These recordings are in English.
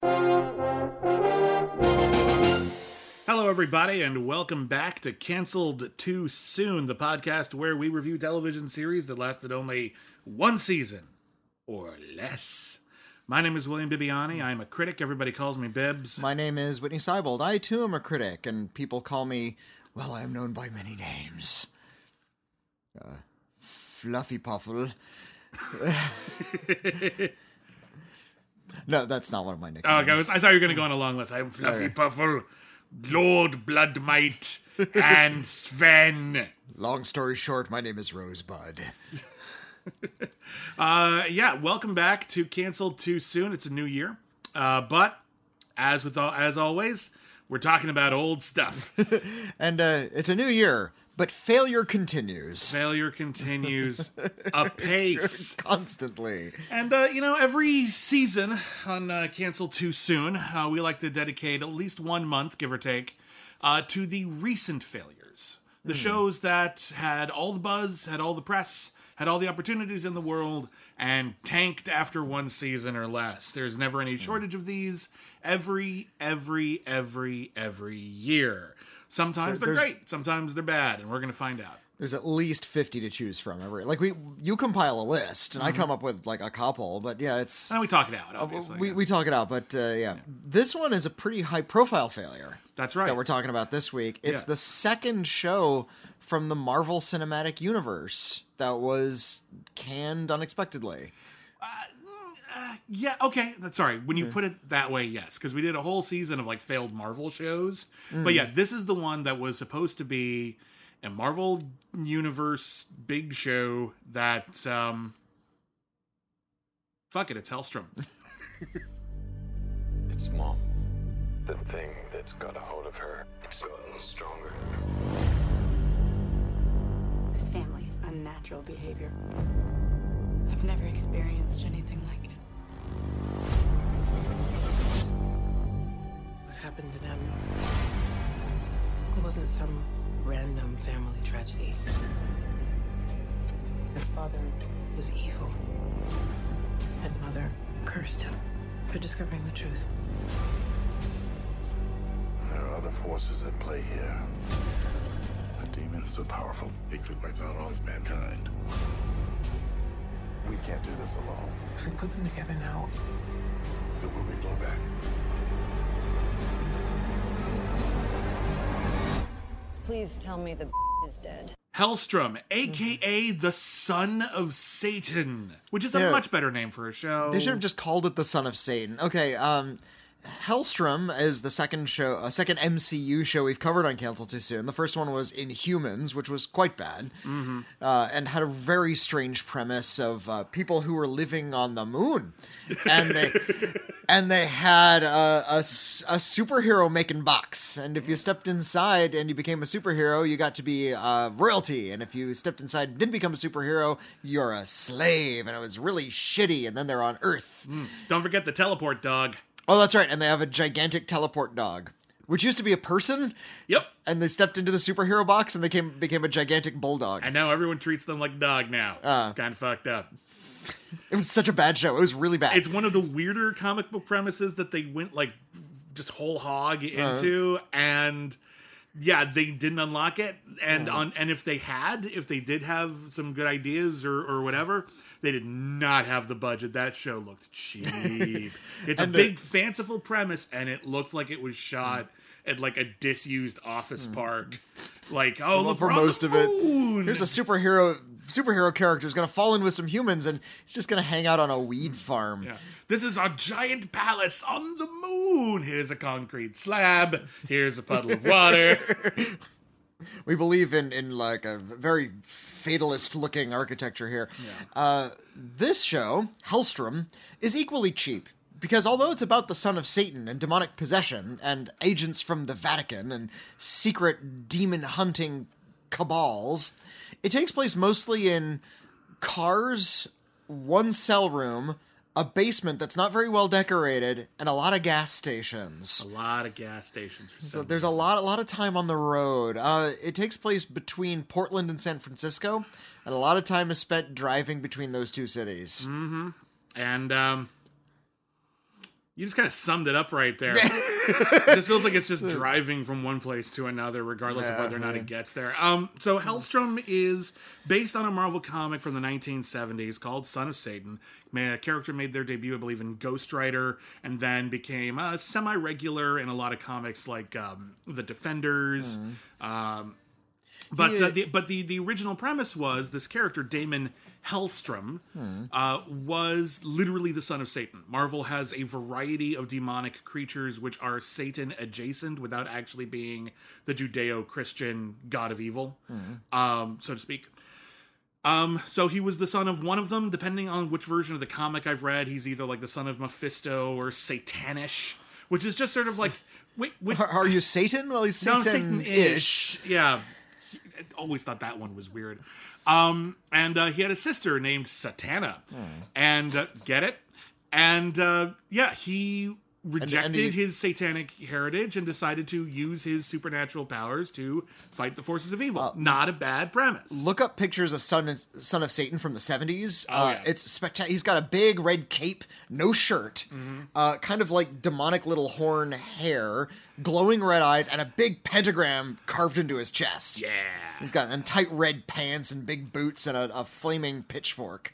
Hello, everybody, and welcome back to Cancelled Too Soon, the podcast where we review television series that lasted only one season or less. My name is William Bibbiani. I'm a critic. Everybody calls me Bibbs. My name is Witney Seibold. I too am a critic, and people call me, well, I am known by many names. Uh, Fluffy Puffle. no, that's not one of my Oh, nicknames. okay, I, thought you were going to go on a long list. I'm Fluffy Puffle, Lord Bloodmite, and Sven. Long story short, my name is Rosebud. Uh, yeah, welcome back to Cancelled Too Soon. It's a new year, uh, but as with all, as always, we're talking about old stuff. And uh, it's a new year, but failure continues Failure continues apace. constantly. And, uh, you know, every season on uh, Cancel Too Soon, uh, we like to dedicate at least one month, give or take, uh, to the recent failures. The shows that had all the buzz, had all the press, had all the opportunities in the world, and tanked after one season or less. There's never any shortage of these every, every, every, every year. Sometimes they're great, sometimes they're bad, and we're going to find out. There's at least 50 to choose from every like we you compile a list and I come up with like a couple, but yeah, it's And we talk it out, obviously. Uh, we, yeah. we talk it out, but uh, yeah. this one is a pretty high profile failure. That's right. That we're talking about this week. It's Yeah. the second show from the Marvel Cinematic Universe that was canned unexpectedly. Yeah, okay. Sorry. When you put it that way, yes, because we did a whole season of like failed Marvel shows. But yeah, this is the one that was supposed to be a Marvel Universe big show that um fuck it, it's Hellstrom. It's mom. The thing that's got a hold of her. It's gotten stronger. This family's unnatural behavior. I've never experienced anything like it. What happened to them? It wasn't some random family tragedy. Their father was evil, and the mother cursed him for discovering the truth. There are other forces at play here. A demon so powerful it could wipe out all of mankind. We can't do this alone. If we put them together now, There will be blowback. Please tell me the is dead. Hellstrom, aka the son of Satan, which is a Yeah. much better name for a show. They should have just called it the Son of Satan. Okay, um Hellstrom is the second show, uh, second MCU show we've covered on Cancel Too Soon. The first one was Inhumans, which was quite bad, mm-hmm. uh, and had a very strange premise of uh, people who were living on the moon, and they and they had a a superhero making box, and if you stepped inside and you became a superhero, you got to be uh, royalty, and if you stepped inside and didn't become a superhero, you're a slave, and it was really shitty. And then they're on Earth. Don't forget the teleport dog. Oh, that's right. And they have a gigantic teleport dog, which used to be a person. Yep. And they stepped into the superhero box and they came, became a gigantic bulldog. And now everyone treats them like a dog now. Ah. it's kind of fucked up. It was such a bad show. It was really bad. It's one of the weirder comic book premises that they went like just whole hog into, and yeah, they didn't unlock it. And on and if they had, if they did have some good ideas or or whatever. They did not have the budget. That show looked cheap. It's a big fanciful premise, and it looked like it was shot at like a disused office hmm. park. Like, oh, Well, look, for we're on the most of it. Here's a superhero superhero character who's gonna fall in with some humans and he's just gonna hang out on a weed hmm. farm. Yeah. This is our giant palace on the moon. Here's a concrete slab. Here's a puddle of water. We believe in in like a very fatalist looking architecture here. Uh, this show, Hellstrom, is equally cheap. because although it's about the son of Satan and demonic possession and agents from the Vatican and secret demon hunting cabals, it takes place mostly in cars, one cell room, a basement that's not very well decorated, and a lot of gas stations. A lot of gas stations. For So there's a lot, a lot of time on the road. Uh, it takes place between Portland and San Francisco, and a lot of time is spent driving between those two cities. and um, you just kind of summed it up right there. it just feels like it's just driving from one place to another, regardless of whether or not yeah. it gets there. Um, so Hellstrom is based on a Marvel comic from the 1970s called Son of Satan. A character made their debut, I believe, in Ghost Rider, and then became uh, semi-regular in a lot of comics like um, The Defenders. Um, but uh, the, but the the original premise was this character Damon Hellstrom uh, was literally the son of Satan. Marvel has a variety of demonic creatures which are Satan adjacent without actually being the Judeo-Christian god of evil, um, so to speak. Um, so he was the son of one of them. Depending on which version of the comic I've read, he's either like the son of Mephisto or Satannish, which is just sort of like wait, wait, Are, you Satan? Well, he's no, Satan-ish. Satan-ish. Yeah. Always thought that one was weird. Um, and uh, he had a sister named Satana. And uh, get it? And uh, yeah, he rejected he- his satanic heritage and decided to use his supernatural powers to fight the forces of evil. Not a bad premise. Look up pictures of Son, Son of Satan from the 70s. uh, yeah. It's spectacular. He's got a big red cape, no shirt, uh, kind of like demonic little horn hair, glowing red eyes, and a big pentagram carved into his chest. yeah. He's got and tight red pants and big boots and a, a flaming pitchfork.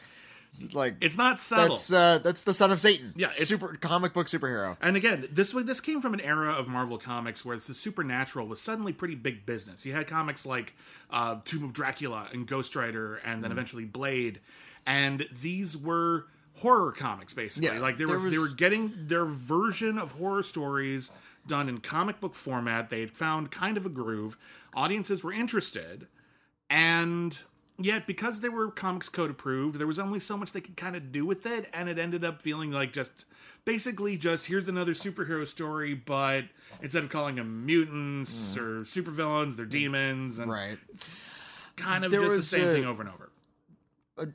It's Like It's not subtle. that's uh, that's the son of Satan. Yeah, it's- super comic book superhero. And again, this was this came from an era of Marvel comics where the supernatural was suddenly pretty big business. You had comics like uh, Tomb of Dracula and Ghost Rider, and Mm. then eventually Blade, and these were horror comics basically. Yeah, like they were they were getting their version of horror stories done in comic book format. They had found kind of a groove. Audiences were interested, and yet because they were comics code approved there was only so much they could kind of do with it and it ended up feeling like just basically just here's another superhero story but instead of calling them mutants or supervillains they're demons and Mm. Right. kind of There just the same a- thing over and over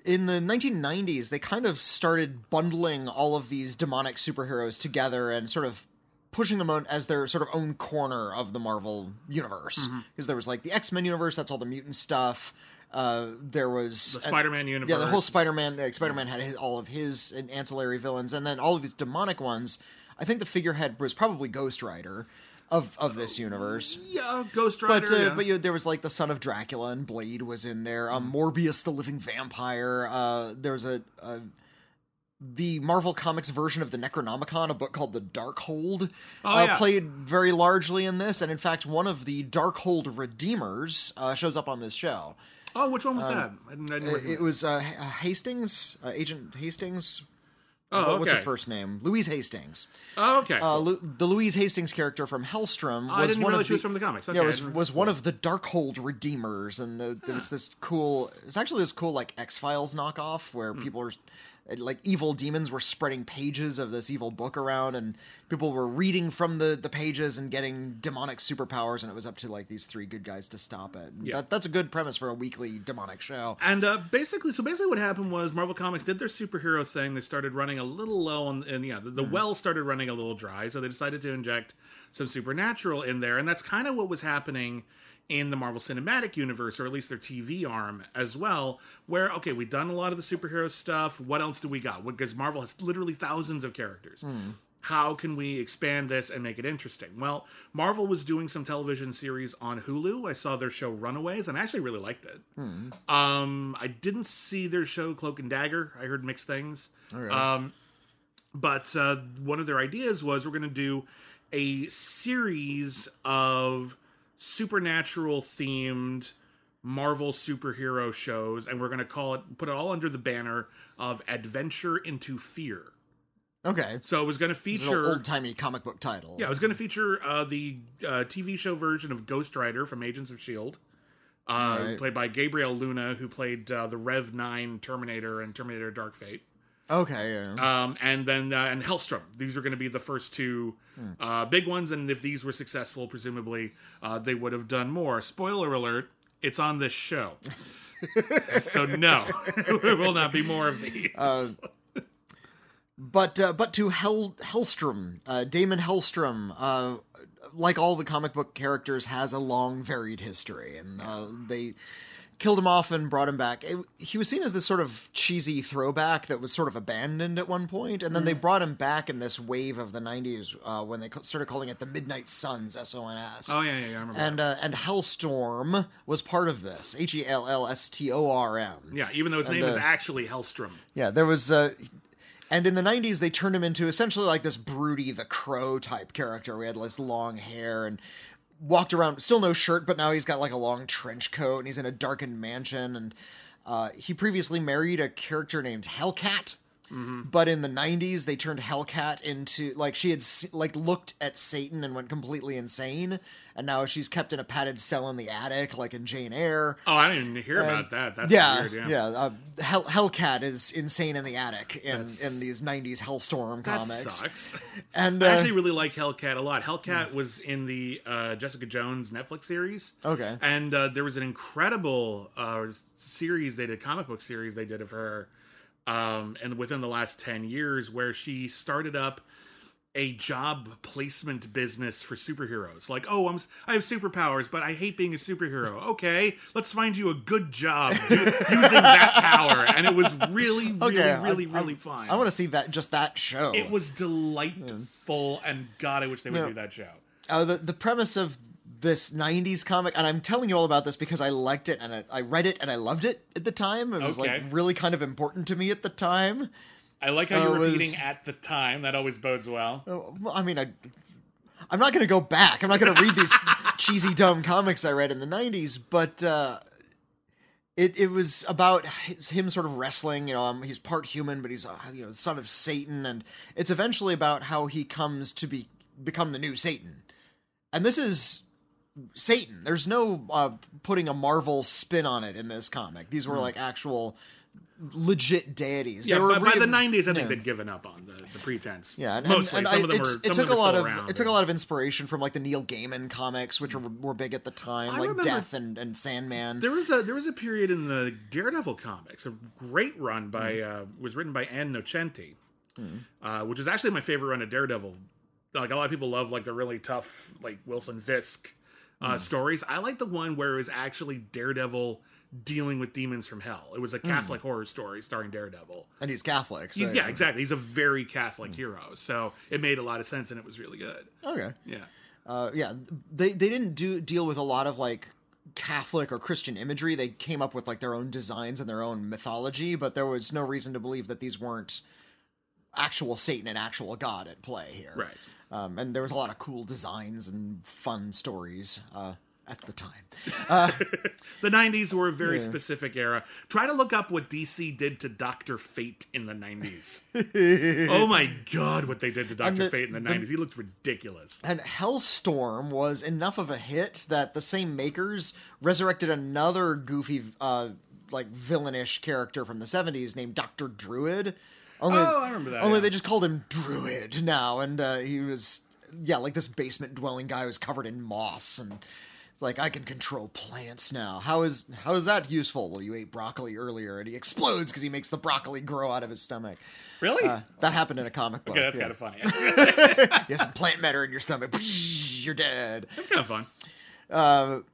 in the 1990s, they kind of started bundling all of these demonic superheroes together and sort of pushing them on as their sort of own corner of the Marvel universe. Mm-hmm. Because there was like the X Men universe, that's all the mutant stuff. Uh, there was the spider-man universe yeah, the whole Spider-Man. Like, Spider-Man had his, all of his ancillary villains, and then all of these demonic ones. I think the figurehead was probably Ghost Rider of of this universe. yeah ghost rider But uh, yeah. but you, there was like the son of Dracula and Blade was in there. Um, Morbius, the living vampire. Uh, there was a, a the Marvel Comics version of the Necronomicon, a book called The Darkhold, Oh, uh, yeah. played very largely in this. And in fact, one of the Darkhold Redeemers uh, shows up on this show. Oh which one was that I didn't, I didn't It, it was uh, uh, Hastings, uh, Agent Hastings. oh okay. What's her first name? Louise Hastings. oh okay Uh, Lu- the Louise Hastings character from Hellstrom was I didn't one realize of she was from the comics. yeah, Okay, I was was one of the Darkhold Redeemers, and the, there was this cool. It's actually this cool like X Files knockoff where Hmm. people are like evil demons were spreading pages of this evil book around, and people were reading from the the pages and getting demonic superpowers, and it was up to like these three good guys to stop it. Yeah. That, that's a good premise for a weekly demonic show. And uh, basically, so basically, what happened was Marvel Comics did their superhero thing. They started running a little low on, and yeah, the, the well started running a little dry. So they decided to inject some supernatural in there, and that's kind of what was happening in the Marvel Cinematic Universe, or at least their TV arm as well. Where okay, we've done a lot of the superhero stuff. What else do we got? Because Marvel has literally thousands of characters. How can we expand this and make it interesting? Well, Marvel was doing some television series on Hulu. I saw their show Runaways, and I actually really liked it. Um, I didn't see their show Cloak and Dagger. I heard mixed things. Um, but uh, one of their ideas was we're going to do a series of supernatural themed Marvel superhero shows, and we're going to call it, put it all under the banner of Adventure into Fear. Okay, So it was going to feature. old timey comic book title. Yeah, it was going to feature uh, the uh, TV show version of Ghost Rider from Agents of Shield, uh, Alright. played by Gabriel Luna, who played uh, the Rev Nine Terminator and Terminator Dark Fate. Okay, yeah. um, and then uh, and Hellstrom. These are going to be the first two uh, big ones, and if these were successful, presumably uh, they would have done more. Spoiler alert: it's on this show, so no, there will not be more of these. But uh, but to Hell Hellstrom, uh, Damon Hellstrom, uh, like all the comic book characters, has a long, varied history, and uh, they killed him off and brought him back. It- he was seen as this sort of cheesy throwback that was sort of abandoned at one point, and then they brought him back in this wave of the '90s uh, when they started calling it the Midnight Suns, S O N S. oh yeah, yeah, yeah, I remember. And uh, and Hellstorm was part of this. H E L L S T O R M. yeah, even though his name and, is uh, actually Hellstrom. Yeah, there was uh and in the 90s they turned him into essentially like this broody the crow type character. We had this long hair and walked around still no shirt, but now he's got like a long trench coat and he's in a darkened mansion and uh he previously married a character named Hellcat. But in the 90s, they turned Hellcat into like she had like looked at Satan and went completely insane, and now she's kept in a padded cell in the attic, like in Jane Eyre. Oh, I didn't even hear about that. That's yeah, weird. Yeah, yeah. Uh, Hell, Hellcat is insane in the attic in That's- in these '90s Hellstorm that comics. sucks. And I uh, actually really like Hellcat a lot. Hellcat was in the uh, Jessica Jones Netflix series. Okay. And uh, there was an incredible uh, series they did, comic book series they did of her, um, and within the last ten years, where she started up a job placement business for superheroes. Like, oh, I'm I have superpowers, but I hate being a superhero. Okay, let's find you a good job do- using that power. And it was really, really, Okay, really, really fun. I want to see that just that show. It was delightful, and God, I wish they would Yeah. do that show. uh, the the premise of this '90s comic, and I'm telling you all about this because I liked it and I, I read it and I loved it at the time. It was Okay. like really kind of important to me at the time. I like how Uh, you're was- repeating at the time. That always bodes well. Uh, well, I mean, I. I'm not going to go back. I'm not going to read these cheesy, dumb comics I read in the '90s, but uh, it it was about him sort of wrestling. You know, um, he's part human, but he's uh, you know son of Satan, and it's eventually about how he comes to be become the new Satan. And this is Satan. There's no uh, putting a Marvel spin on it in this comic. These were like actual legit deities. Hmm. Yeah, they were by, by the '90s, I think yeah. they'd given up on the, the pretense. Yeah, and, mostly. and, some I, of them it's- are. it took a lot of around. it took a lot of inspiration from like the Neil Gaiman comics, which were, were big at the time, I like Death and, and Sandman. There was a there was a period in the Daredevil comics, a great run by Hmm. uh, was written by Ann Nocenti, uh, which is actually my favorite run of Daredevil. Like a lot of people love like the really tough like Wilson Fisk uh, Hmm. stories. I like the one where it was actually Daredevil dealing with demons from hell. It was a Catholic horror story starring Daredevil. and he's Catholic. So, He's, yeah, exactly. He's a very Catholic hero, so it made a lot of sense and it was really good. Okay. Yeah. Uh, yeah, they they didn't do deal with a lot of like Catholic or Christian imagery. They came up with like their own designs and their own mythology, but there was no reason to believe that these weren't actual Satan and actual God at play here. Right. Um, and there was a lot of cool designs and fun stories uh, at the time. The 90s were a very specific era. Try to look up what DC did to Dr. Fate in the 90s. oh my god, what they did to Dr. the- Fate in the, the- 90s. He looked ridiculous. And Hellstorm was enough of a hit that the same makers resurrected another goofy, uh, like villainish character from the '70s named Doctor Druid. Only, Oh, I remember that, Only yeah. they just called him Druid now, and uh, he was yeah, like this basement dwelling guy who's covered in moss and. It's like I can control plants now. How is how is that useful? Well, you ate broccoli earlier, and he explodes because he makes the broccoli grow out of his stomach. Really? Uh, that happened in a comic book. okay, that's yeah. kind of funny. You have some plant matter in your stomach. You're dead. that's kind of fun.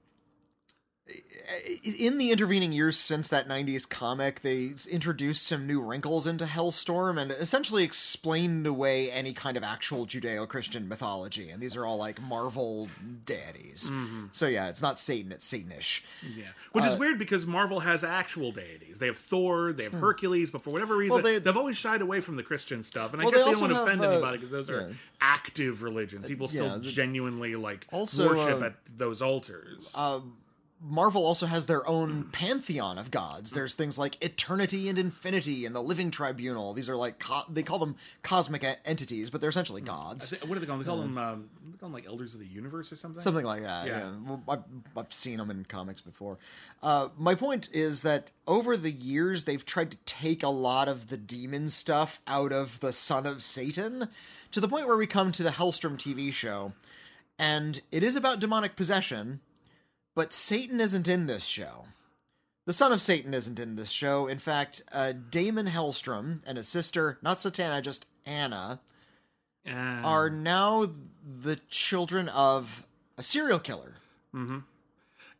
In the intervening years since that 90s comic, they introduced some new wrinkles into Hellstorm and essentially explained away any kind of actual Judeo Christian mythology. And these are all like Marvel deities. Mm-hmm. So yeah, it's not Satan, it's Satannish. Yeah. Which is weird because Marvel has actual deities. They have Thor, they have Hercules, but for whatever reason, Hmm. Well, they- have always shied away from the Christian stuff. And I Well, guess they they, don't want to offend uh, anybody because those are yeah. active religions. People still yeah, the- genuinely like Also, worship uh, at those altars. Marvel also has their own pantheon of gods. There's things like eternity and infinity and the living tribunal. These are like co- they call them cosmic entities, but they're essentially gods. What do they call them? They call them, um, they call them like elders of the universe or something. Something like that. Yeah. Yeah, Well, I've, I've seen them in comics before. Uh, my point is that over the years, they've tried to take a lot of the demon stuff out of the Son of Satan to the point where we come to the Hellstrom TV show, and it is about demonic possession, but Satan isn't in this show. The son of Satan isn't in this show. In fact, uh, Damon Hellstrom and his sister, not Satana, just Anna, Uh, are now the children of a serial killer.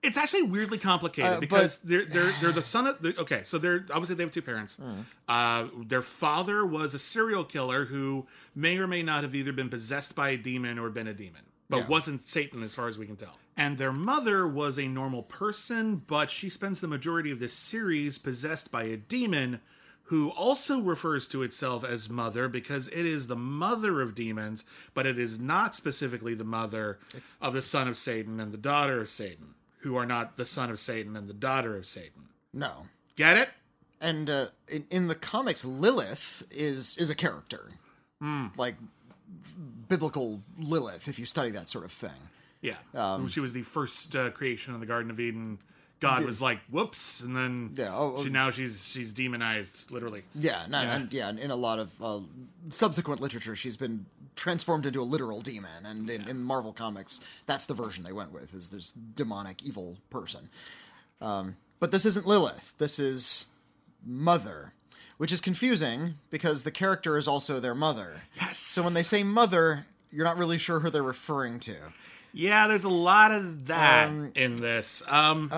It's actually weirdly complicated Uh, because they're they're they're the son of okay, so they're obviously they have two parents. Hmm. Uh, their father was a serial killer who may or may not have either been possessed by a demon or been a demon, but Yeah. wasn't Satan as far as we can tell. And their mother was a normal person, but she spends the majority of this series possessed by a demon who also refers to itself as mother because it is the mother of demons, but it is not specifically the mother of the son of Satan and the daughter of Satan, who are not the son of Satan and the daughter of Satan. No. Get it? And uh, in, in the comics, Lilith is is a character, like biblical Lilith. If you study that sort of thing, Yeah. Um, she was the first uh, creation of the Garden of Eden. God was like, "Whoops," and then Yeah, oh, she, oh. now she's she's demonized, literally. yeah, no, Yeah. and yeah, and in a lot of uh, subsequent literature, she's been transformed into a literal demon. And in, in Marvel comics, that's the version they went with: is this demonic evil person. Um, but this isn't Lilith. This is Mother, which is confusing because the character is also their mother. Yes. So when they say mother, you're not really sure who they're referring to. Yeah, there's a lot of that Um, in this. Um,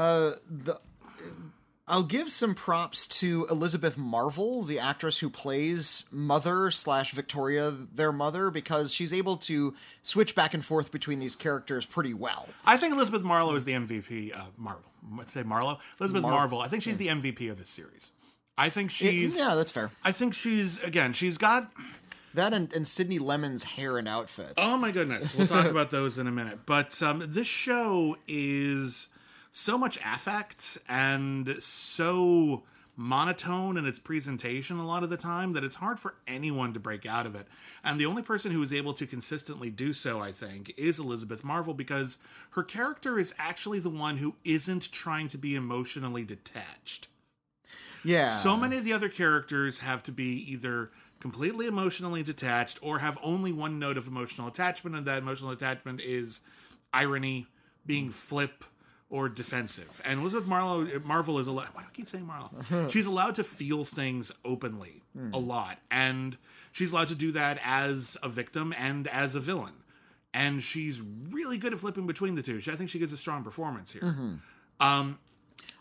I'll give some props to Elizabeth Marvel, the actress who plays Mother slash Victoria, their mother, because she's able to switch back and forth between these characters pretty well. I think Elizabeth Marlowe is the MVP. Uh, Marvel, let's say Marlowe. Elizabeth Mar- Marvel. I think she's the MVP of this series. I think she's. yeah, that's fair. I think she's again. She's got. That and, and Sydney Lemmon's hair and outfits. Oh my goodness, we'll talk about those in a minute. But um, this show is so much affect and so monotone in its presentation a lot of the time that it's hard for anyone to break out of it. And the only person who is able to consistently do so, I think, is Elizabeth Marvel because her character is actually the one who isn't trying to be emotionally detached. yeah. So many of the other characters have to be either completely emotionally detached or have only one note of emotional attachment, and that emotional attachment is irony, being flip, or defensive. And Elizabeth Marlowe, Marvel is allowed. Why do I keep saying Marlowe? she's allowed to feel things openly a lot, and she's allowed to do that as a victim and as a villain. And she's really good at flipping between the two. I think she gives a strong performance here. Um,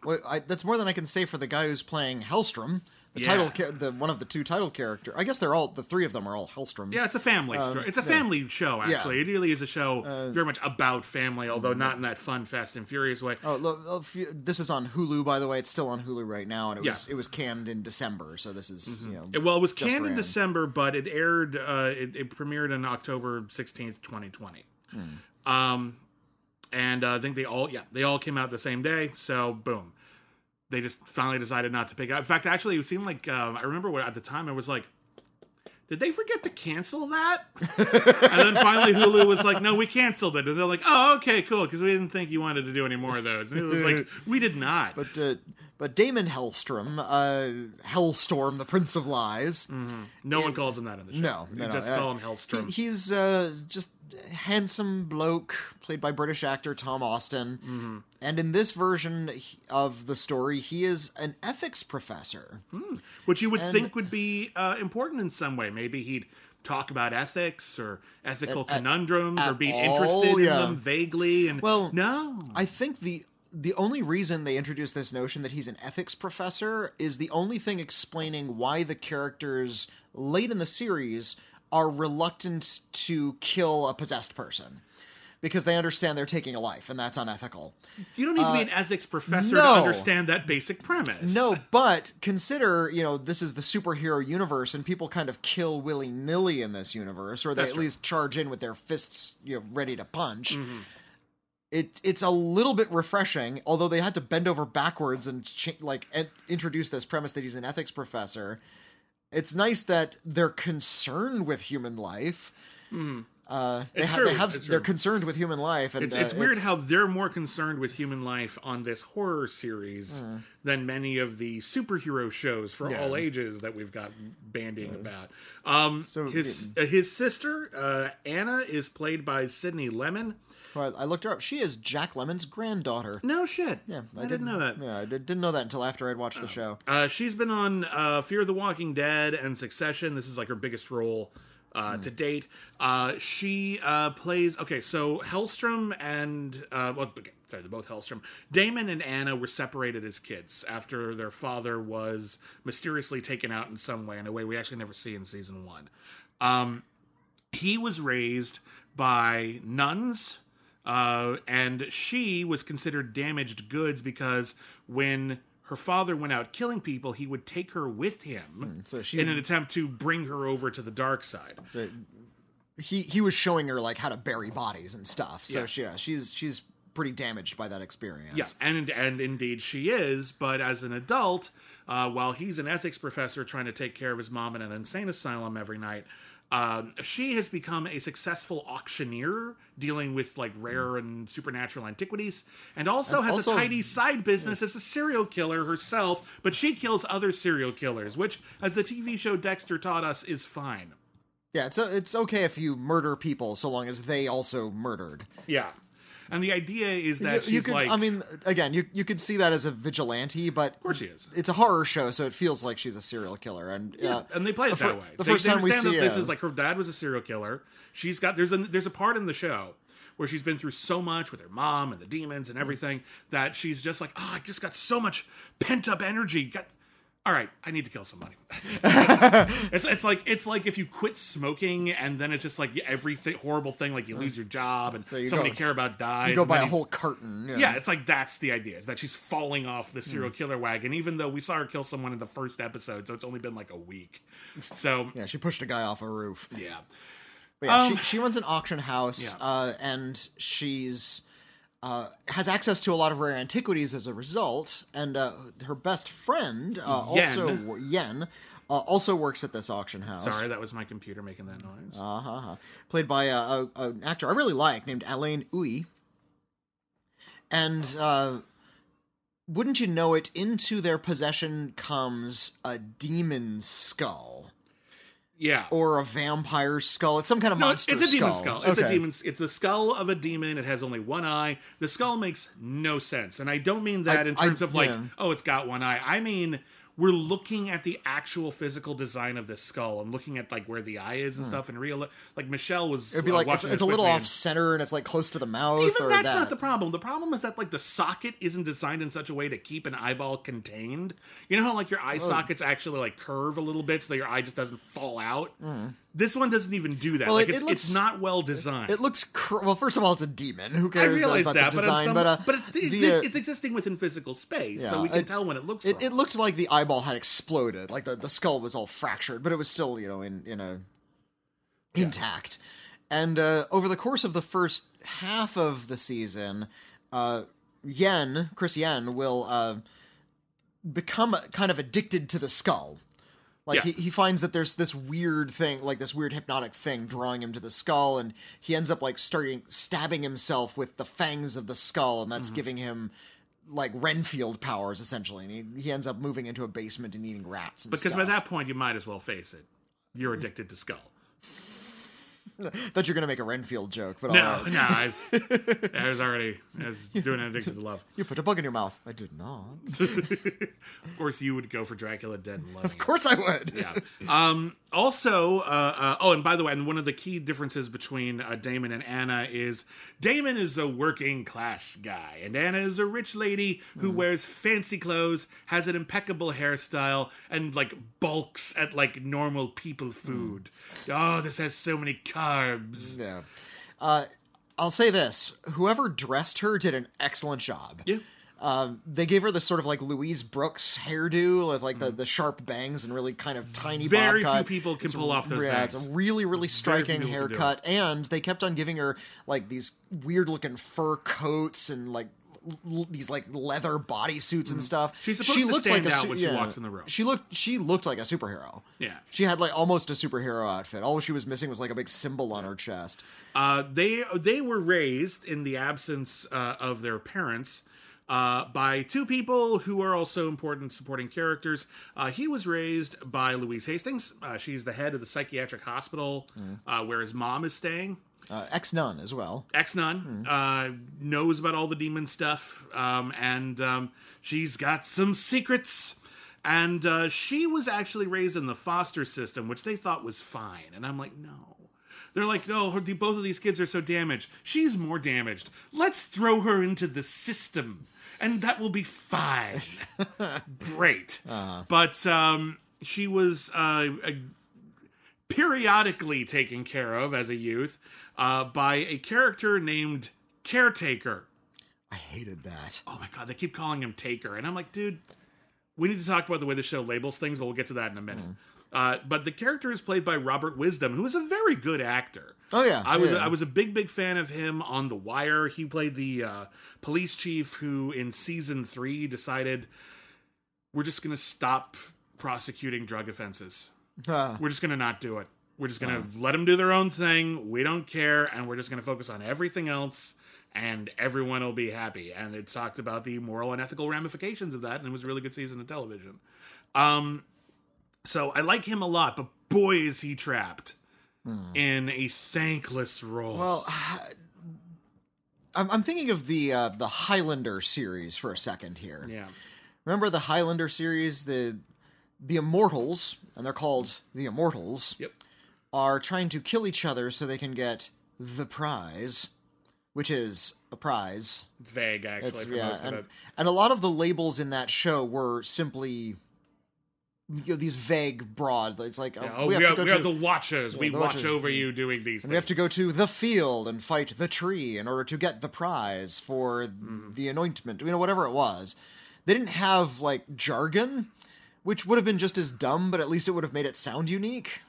Well, I, that's more than I can say for the guy who's playing Hellstrom, the Yeah. title, the one of the two title character. I guess they're all the three of them are all Hellstroms. Yeah, it's a family story. It's a family show, Um, yeah. Uh, actually. It really is a show very much about family, although not in that fun, fast and furious way. Oh, look, oh, this is on Hulu, by the way. It's still on Hulu right now, and it was it was canned in December, so this is you know. It- well, it was canned in. December, but it aired. Uh, it, it premiered on October sixteenth, twenty twenty. Hmm. Um, and uh, I think they all, yeah, they all came out the same day. So boom, they just finally decided not to pick it up. In fact, actually, it seemed like um, I remember what at the time I was like. Did they forget to cancel that? and then finally Hulu was like, "No, we canceled it." And they're like, "Oh, okay, cool," because we didn't think you wanted to do any more of those. And it was like, "We did not." But uh, but Damon Hellstrom, uh, Hellstorm, the Prince of Lies. no one calls him that in the show. No, no, just uh, call him Hellstrom. He, he's uh, just handsome bloke, played by British actor Tom Austen. Mm-hmm. And in this version of the story, he is an ethics professor. which you would And- think would be uh, important in some way. Maybe he'd talk about ethics or ethical At- at- conundrums or at be all, interested in them vaguely. And Well, no, I think the the only reason they introduced this notion that he's an ethics professor is the only thing explaining why the characters late in the series are reluctant to kill a possessed person. Because they understand they're taking a life and that's unethical. you don't need to be an ethics professor uh, no. to understand that basic premise. No, but consider, you know, this is the superhero universe and people kind of kill willy nilly in this universe, or they That's at true. least charge in with their fists, you know, ready to punch. Mm-hmm. it it's a little bit refreshing, although they had to bend over backwards and ch- like en- introduce this premise that he's an ethics professor. It's nice that they're concerned with human life. Uh, they It's have, true, they have, it's they're true. concerned with human life, and It's, uh, it's weird how they're more concerned with human life on this horror series than many of the superhero shows for Yeah. all ages that we've got bandying about. Um, So, his uh, his sister uh, Anna is played by Sydney Lemmon. I looked her up. She is Jack Lemmon's granddaughter. No shit. Yeah, I, didn't know that. Yeah, I did, didn't know that until after I'd watched the show. Uh, she's been on uh, Fear the Walking Dead and Succession. This is like her biggest role uh, to date. Uh, she uh, plays. Okay, so Hellstrom and uh, well, sorry, they're both Hellstrom. Damon and Anna were separated as kids after their father was mysteriously taken out in some way, in a way we actually never see in season one. Um, he was raised by nuns uh, and she was considered damaged goods because when her father went out killing people he would take her with him so she- in an attempt to bring her over to the dark side So he he was showing her like how to bury bodies and stuff. So Yeah. she, yeah, she's she's pretty damaged by that experience. Yeah, and and indeed she is. But as an adult, uh, while he's an ethics professor trying to take care of his mom in an insane asylum every night, um, she has become a successful auctioneer dealing with like rare and supernatural antiquities, and also And has also- a tidy side business as a serial killer herself. But she kills other serial killers, which, as the TV show Dexter taught us, is fine. Yeah, it's it's okay if you murder people so long as they also murdered. Yeah. And the idea is that you, she's you could, like, I mean, again, you you could see that as a vigilante, but of course she is. It's a horror show, so it feels like she's a serial killer, and Yeah, uh, and they play it fir- that way. The They- first they time we see that this uh, is like her dad was a serial killer. She's got there's a there's a part in the show where she's been through so much with her mom and the demons and everything that she's just like, oh, I just got so much pent up energy. Got, all right, I need to kill somebody. it's it's like it's like if you quit smoking and then it's just like every horrible thing, like you lose your job and you somebody go- you care about dies. you go buy a whole carton. yeah, it's like that's the idea is that she's falling off the serial killer wagon, even though we saw her kill someone in the first episode, so it's only been like a week. So yeah, she pushed a guy off a roof. yeah, But yeah, Um, she, she runs an auction house, Yeah. uh, and she's uh, has access to a lot of rare antiquities as a result. And uh, her best friend, uh, also Yen. Yen, uh, also works at this auction house. sorry, that was my computer making that noise. Uh huh. Played by a, a, an actor I really like named Alain Uy. And uh, wouldn't you know it, into their possession comes a demon skull. Yeah, Or a vampire skull. It's some kind of no, it's, monster it's a demon skull. skull. It's a demon. It's the skull of a demon. It has only one eye. The skull makes no sense, and I don't mean that I- in terms I- of like, yeah. oh, it's got one eye. I mean. We're looking at the actual physical design of this skull and looking at like where the eye is and stuff. And real, like Michelle was. Hmm. It'd be uh, like it's, it's a little off center and it's like close to the mouth. Even that's that. not the problem. The problem is that like the socket isn't designed in such a way to keep an eyeball contained. You know how like your eye sockets actually like curve a little bit so that your eye just doesn't fall out. This one doesn't even do that. Well, like it- it's, it looks- it's not well designed. It looks cr- well. First of all, it's a demon. Who I cares realize about that, the but, design? I'm some, but, uh, but it's it's, the, uh, it's existing within physical space, yeah, so we can it- tell when it looks. It, it looked like the eyeball had exploded, like the, the skull was all fractured, but it was still you know in in a intact. And uh, over the course of the first half of the season, uh, Yen Chris Yen will uh, become kind of addicted to the skull. Like Yeah. he, he finds that there's this weird thing, like this weird hypnotic thing drawing him to the skull, and he ends up like starting stabbing himself with the fangs of the skull, and Mm-hmm. that's giving him like Renfield powers essentially. And he, he ends up moving into a basement and eating rats. And because stuff. by that point you might as well face it. You're addicted to skull. thought you were gonna make a Renfield joke, but No, right. no, I was, I was already I was doing an addiction to love. You put a bug in your mouth. I did not. Of course, you would go for Dracula Dead and Loving of course I would. yeah. Um, also, uh, uh, oh, and by the way, and one of the key differences between uh, Damon and Anna is Damon is a working class guy, and Anna is a rich lady who wears fancy clothes, has an impeccable hairstyle, and like bulks at like normal people food. Oh, this has so many carbs. Yeah. Uh, I'll say this: whoever dressed her did an excellent job. Yeah. Um, they gave her this sort of like Louise Brooks hairdo with like the, the sharp bangs and really kind of tiny. Very bob few cut. people can It's pull off those yeah, It's bangs. a really really striking people can do it. haircut, and they kept on giving her like these weird looking fur coats and like. l- These like leather bodysuits and stuff. Mm-hmm. She's supposed to looked stand like a out su- when she walks in the room. She looked. She looked like a superhero. Yeah. She had like almost a superhero outfit. All she was missing was like a big symbol on her chest. Uh, they they were raised in the absence uh, of their parents uh, by two people who are also important supporting characters. Uh, he was raised by Louise Hastings. Uh, she's the head of the psychiatric hospital uh, where his mom is staying. Uh, Ex nun as well. Ex nun uh, knows about all the demon stuff, um, and um, she's got some secrets. And uh, she was actually raised in the foster system, which they thought was fine. And I'm like, no. They're like, no, the- both of these kids are so damaged. She's more damaged. Let's throw her into the system, and that will be fine. Great. But um, she was uh, periodically taken care of as a youth uh, by a character named Caretaker. I hated that. Oh my god, they keep calling him Taker, and I'm like, dude, we need to talk about the way the show labels things, but we'll get to that in a minute. Uh, but the character is played by Robert Wisdom, who is a very good actor. Oh, yeah. I was Yeah. I was a big big fan of him on The Wire. He played the uh, police chief who in season three decided we're just gonna stop prosecuting drug offenses. Uh, We're just gonna not do it. We're just gonna let them do their own thing. We don't care, and we're just gonna focus on everything else, and everyone will be happy. And it talked about the moral and ethical ramifications of that, and it was a really good season of television. Um, so I like him a lot, but boy is he trapped in a thankless role. well, I'm, I'm thinking of the uh, the Highlander series for a second here. yeah, Remember the Highlander series? The the Immortals, and they're called the Immortals, yep. are trying to kill each other so they can get the prize, which is a prize. It's vague actually It's, for yeah, most and, of it. and a lot of the labels in that show were simply you know, these vague, broad. It's like Yeah, oh, oh, we we, have are, to we go to the watchers. we the watch Watchers. over you doing these and things. we have to go to the field and fight the tree in order to get the prize for Mm-hmm. the anointment. You know, whatever it was. They didn't have like jargon, which would have been just as dumb, but at least it would have made it sound unique.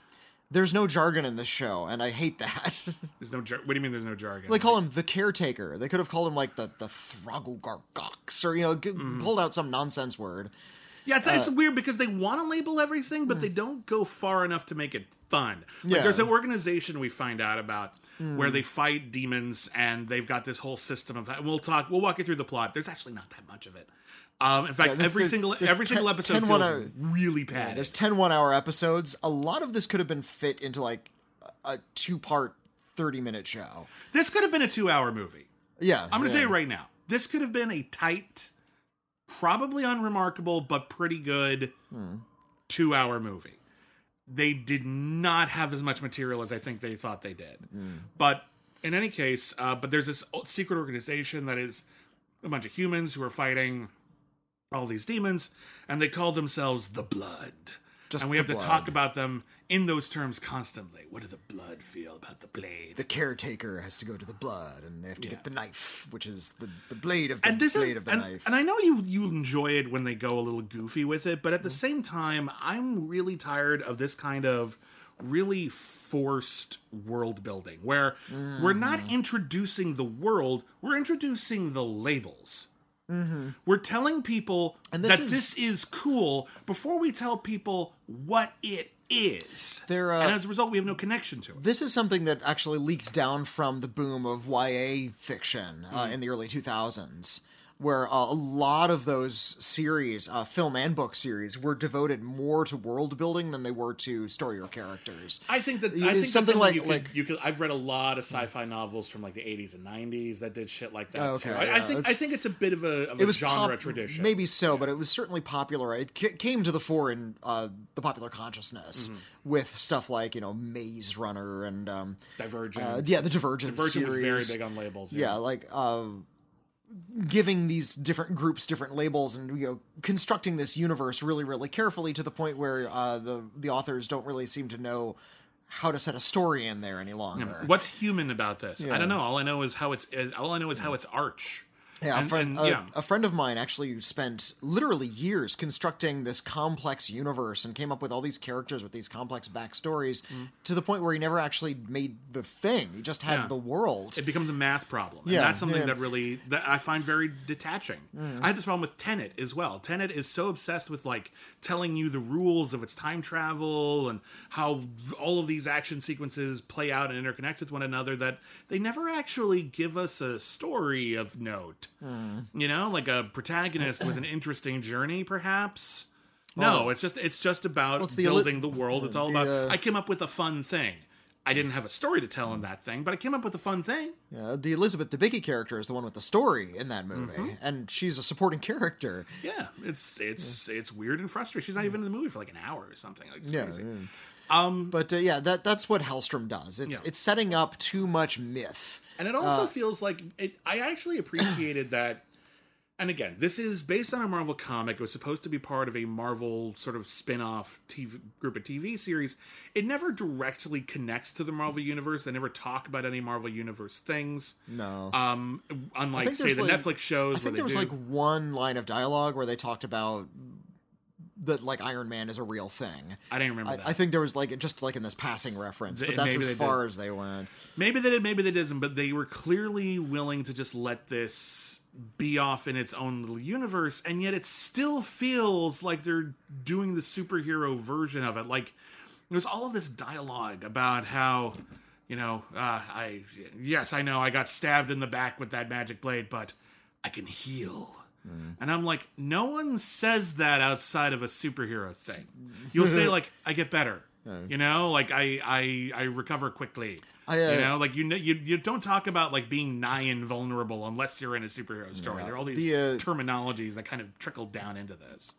There's no jargon in this show, and I hate that. There's no. Jar- what do you mean? There's no jargon? they call him the caretaker. They could have called him like the the Throgogargox, or you know, g- Mm-hmm. pulled out some nonsense word. Yeah, it's, Uh, it's weird because they want to label everything, but they don't go far enough to make it fun. Like, Yeah. there's an organization we find out about where they fight demons, and they've got this whole system of that. And we'll talk. We'll walk you through the plot. There's actually not that much of it. Um, in fact, Yeah, every single every single episode 10 feels hour- really padded. There's 10 one hour episodes. A lot of this could have been fit into like a two part, 30 minute show. this could have been a two-hour movie. Yeah. I'm going to yeah. say it right now. This could have been a tight, probably unremarkable, but pretty good two hour movie. They did not have as much material as I think they thought they did. But in any case, uh, but there's this secret organization that is a bunch of humans who are fighting all these demons, and they call themselves the Blood. Just and we have to talk about them in those terms constantly. What does the blood feel about the blade? The caretaker has to go to the blood and they have to Yeah. get the knife, which is the, the blade of the and this blade is of the and, knife. and I know you you enjoy it when they go a little goofy with it, but at the same time, I'm really tired of this kind of really forced world building where we're not Mm. introducing the world, we're introducing the labels. We're telling people Mm-hmm. And this that is- this is cool before we tell people what it is. There, uh, and as a result, we have no connection to it. this is something that actually leaked down from the boom of YA fiction uh, Mm. in the early 2000s, where uh, a lot of those series, uh, film and book series, were devoted more to world building than they were to story or characters. I think that I think something like- you could, like- you could. I've read a lot of sci-fi novels from like the 80s and 90s that did shit like that Okay, too. I, I think I think it's a bit of a, of it a was genre pop- tradition. maybe so, but it was certainly popular. It ca- came to the fore in uh, the popular consciousness Mm-hmm. with stuff like you know Maze Runner and um, Divergent. uh, yeah, the Divergent, Divergent was very big on labels. yeah, like uh, giving these different groups different labels and you know constructing this universe really really carefully to the point where uh, the the authors don't really seem to know how to set a story in there any longer. What's human about this? I don't know. All I know is how it's. All I know is how it's arch. Yeah, a friend, and, a- yeah. a friend of mine actually spent literally years constructing this complex universe and came up with all these characters with these complex backstories to the point where he never actually made the thing. He just had Mm. Yeah. the world. it becomes a math problem. And Yeah, that's something yeah. Mm. that really that I find very detaching. I had this problem with Tenet as well. Tenet is so obsessed with like telling you the rules of its time travel and how all of these action sequences play out and interconnect with one another that they never actually give us a story of note. Mm. You know, like a protagonist with an interesting journey perhaps. No, it's just it's just about it's the eli- building the world. It's all the, about uh, I came up with a fun thing. I didn't have a story to tell in that thing, but I came up with a fun thing. Yeah, the Elizabeth Debicki character is the one with the story in that movie, Mm-hmm. and she's a supporting character. Yeah, it's it's it's weird and frustrating. She's not even in the movie for like an hour or something. Like it's Yeah, crazy. yeah. Um, But uh, yeah, that that's what Hellstrom does. It's Yeah. it's setting up too much myth. And it also Uh, feels like it. I actually appreciated that. And again, this is based on a Marvel comic. It was supposed to be part of a Marvel sort of spin-off TV group of TV series. It never directly connects to the Marvel universe. They never talk about any Marvel universe things. No. Um, unlike say the like- Netflix shows I where think they there was do. like one line of dialogue where they talked about that like Iron Man is a real thing. I didn't remember I, that. I think there was like just like in this passing reference, but that's maybe as far did. as they went. Maybe they did, maybe they didn't, but they were clearly willing to just let this be off in its own little universe, and yet it still feels like they're doing the superhero version of it. Like there's all of this dialogue about how, you know, uh, I yes, I know I got stabbed in the back with that magic blade, but I can heal. And I'm like, no one says that outside of a superhero thing. You'll say like, I get better. You know, like I I I recover quickly. I, uh, you know, like you know, you you don't talk about like being nigh invulnerable unless you're in a superhero story. There are all these The, uh, terminologies that kind of trickle down into this.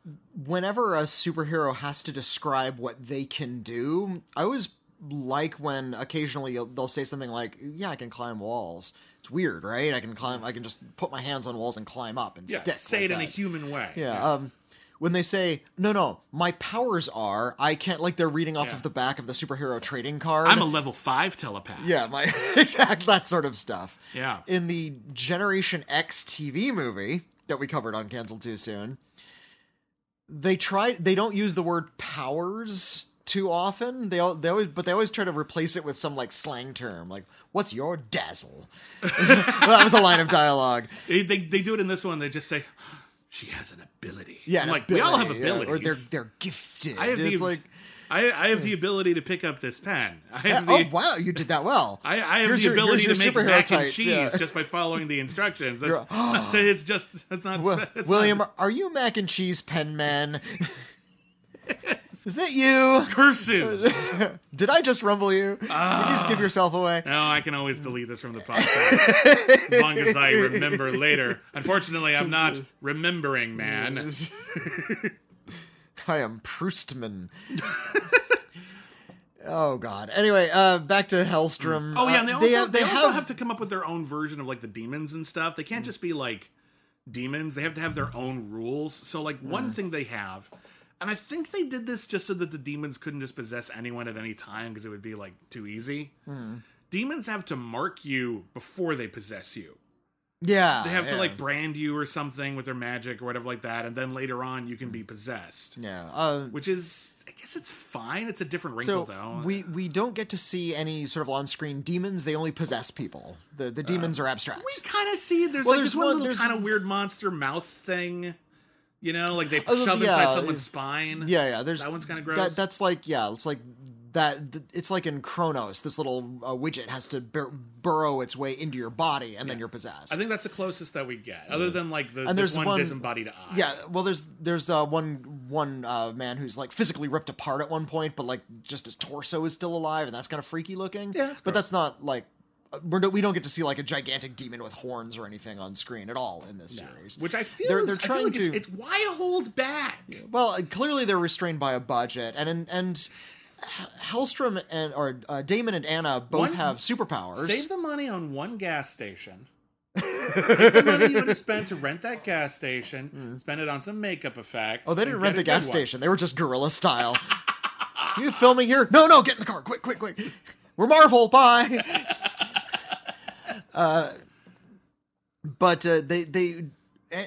Whenever a superhero has to describe what they can do, I always like when occasionally they'll say something like, "Yeah, I can climb walls." It's weird, right? I can climb. I can just put my hands on walls and climb up and Yeah, stick. say like it in a human way. Yeah. Um, when they say, "No, no, my powers are," I can't. Like they're reading off Yeah. of the back of the superhero trading card. I'm a level five telepath. Yeah, my exact that sort of stuff. Yeah. In the Generation X TV movie that we covered on Cancel Too Soon, they try they don't use the word powers too often. They al- they always but they always try to replace it with some like slang term like what's your dazzle? well, that was a line of dialogue. They, they they do it in this one. They just say she has an ability. Yeah, an like we all have ability, yeah, abilities. or they're they're gifted. I have the like I, I have the ability to pick up this pen. I have oh the, wow, you did that well. I, I have Here's the your- ability here's to make mac and cheese yeah. just by following the instructions. That's, You're- oh. it's just it's not. It's William, not- are you mac and cheese pen man? Is it you? curses. Did I just rumble you? Did you just Ah. give yourself away? No, I can always delete this from the podcast as long as I remember later. Unfortunately, I'm not remembering, man. I am Proustman. oh God. Anyway, uh, back to Hellstrom. Oh yeah, and they Uh, also have- they, also have to come up with their own version of like the demons and stuff. They Mm. can't just be like demons. They have to have their own rules. So like Mm. one thing they have, and I think they did this just so that the demons couldn't just possess anyone at any time because it would be like too easy. Mm. Demons have to mark you before they possess you. yeah. They have to like brand you or something with their magic or whatever like that, and then later on you can be possessed. Yeah. Uh, Which is, I guess it's fine. It's a different so wrinkle though. we we don't get to see any sort of on-screen demons. They only possess people. The the demons are abstract. we kind of see there's Well, like there's one, one- little kind of weird monster mouth thing. You know, like they Oh, shove yeah, inside someone's spine. Yeah, yeah. There's that one's kind of gross. That, that's like yeah, it's like that. It's like in Cronos, this little uh, widget has to bur- burrow its way into your body, and then you're possessed. I think that's the closest that we get, other than like the And there's there's one, one- disembodied eye. Yeah, well, there's there's uh, one one uh, man who's like physically ripped apart at one point, but like just his torso is still alive, and that's kind of freaky looking. Yeah, that's but that's not like we're, no- we don't get to see like a gigantic demon with horns or anything on screen at all in this series. which I feel They're- they're I feel trying like to- it's why hold back. Well, uh, clearly they're restrained by a budget, and and, Hellstrom and or uh, Daimon and Anna both One- have superpowers. Save the money on one gas station. Take the money you would have spent to rent that gas station, spend it on some makeup effects. Oh, they didn't rent the gas one. station; they were just guerrilla style. you filming here? No, no, get in the car, quick, quick, quick. We're Marvel. Bye. Uh, but uh, they they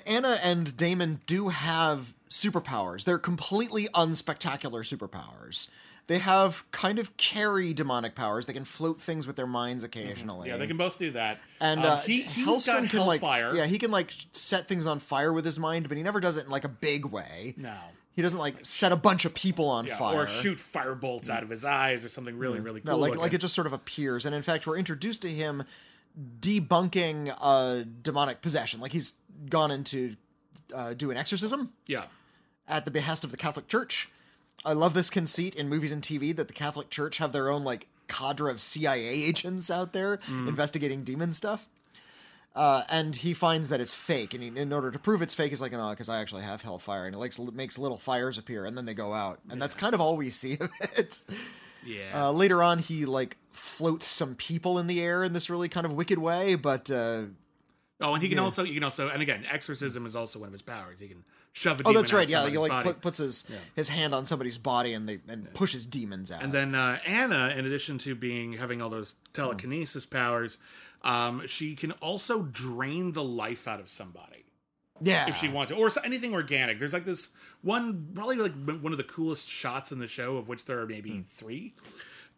Anna and Daimon do have superpowers. They're completely unspectacular superpowers. They have kind of carry demonic powers. They can float things with their minds occasionally. Yeah, they can both do that. And Um, uh, he, he's Hellstrom can like yeah he can like set things on fire with his mind, but he never does it in like a big way. No. He doesn't like set a bunch of people on Yeah, fire or shoot fire bolts out of his eyes or something really, really cool. No, like looking. like it just sort of appears, and in fact, we're introduced to him debunking uh, demonic possession. Like he's gone into uh, do an exorcism yeah. at the behest of the Catholic Church. I love this conceit in movies and TV that the Catholic Church have their own like cadre of CIA agents out there Mm. investigating demon stuff. Uh, and he finds that it's fake, and he, in order to prove it's fake, he's like, "No, because I actually have hellfire," and it likes makes little fires appear, and then they go out, and that's kind of all we see of it. Yeah. Uh, later on, he like floats some people in the air in this really kind of wicked way, but uh, oh, and he can yeah. also, you can also, and again, exorcism is also one of his powers. He can shove a oh, that's right, yeah, he like put, puts his his hand on somebody's body and they and pushes demons out. And then uh, Anna, in addition to being having all those telekinesis powers, um, she can also drain the life out of somebody yeah, if she wants to, or anything organic. There's like this one, probably like one of the coolest shots in the show, of which there are maybe Hmm. three.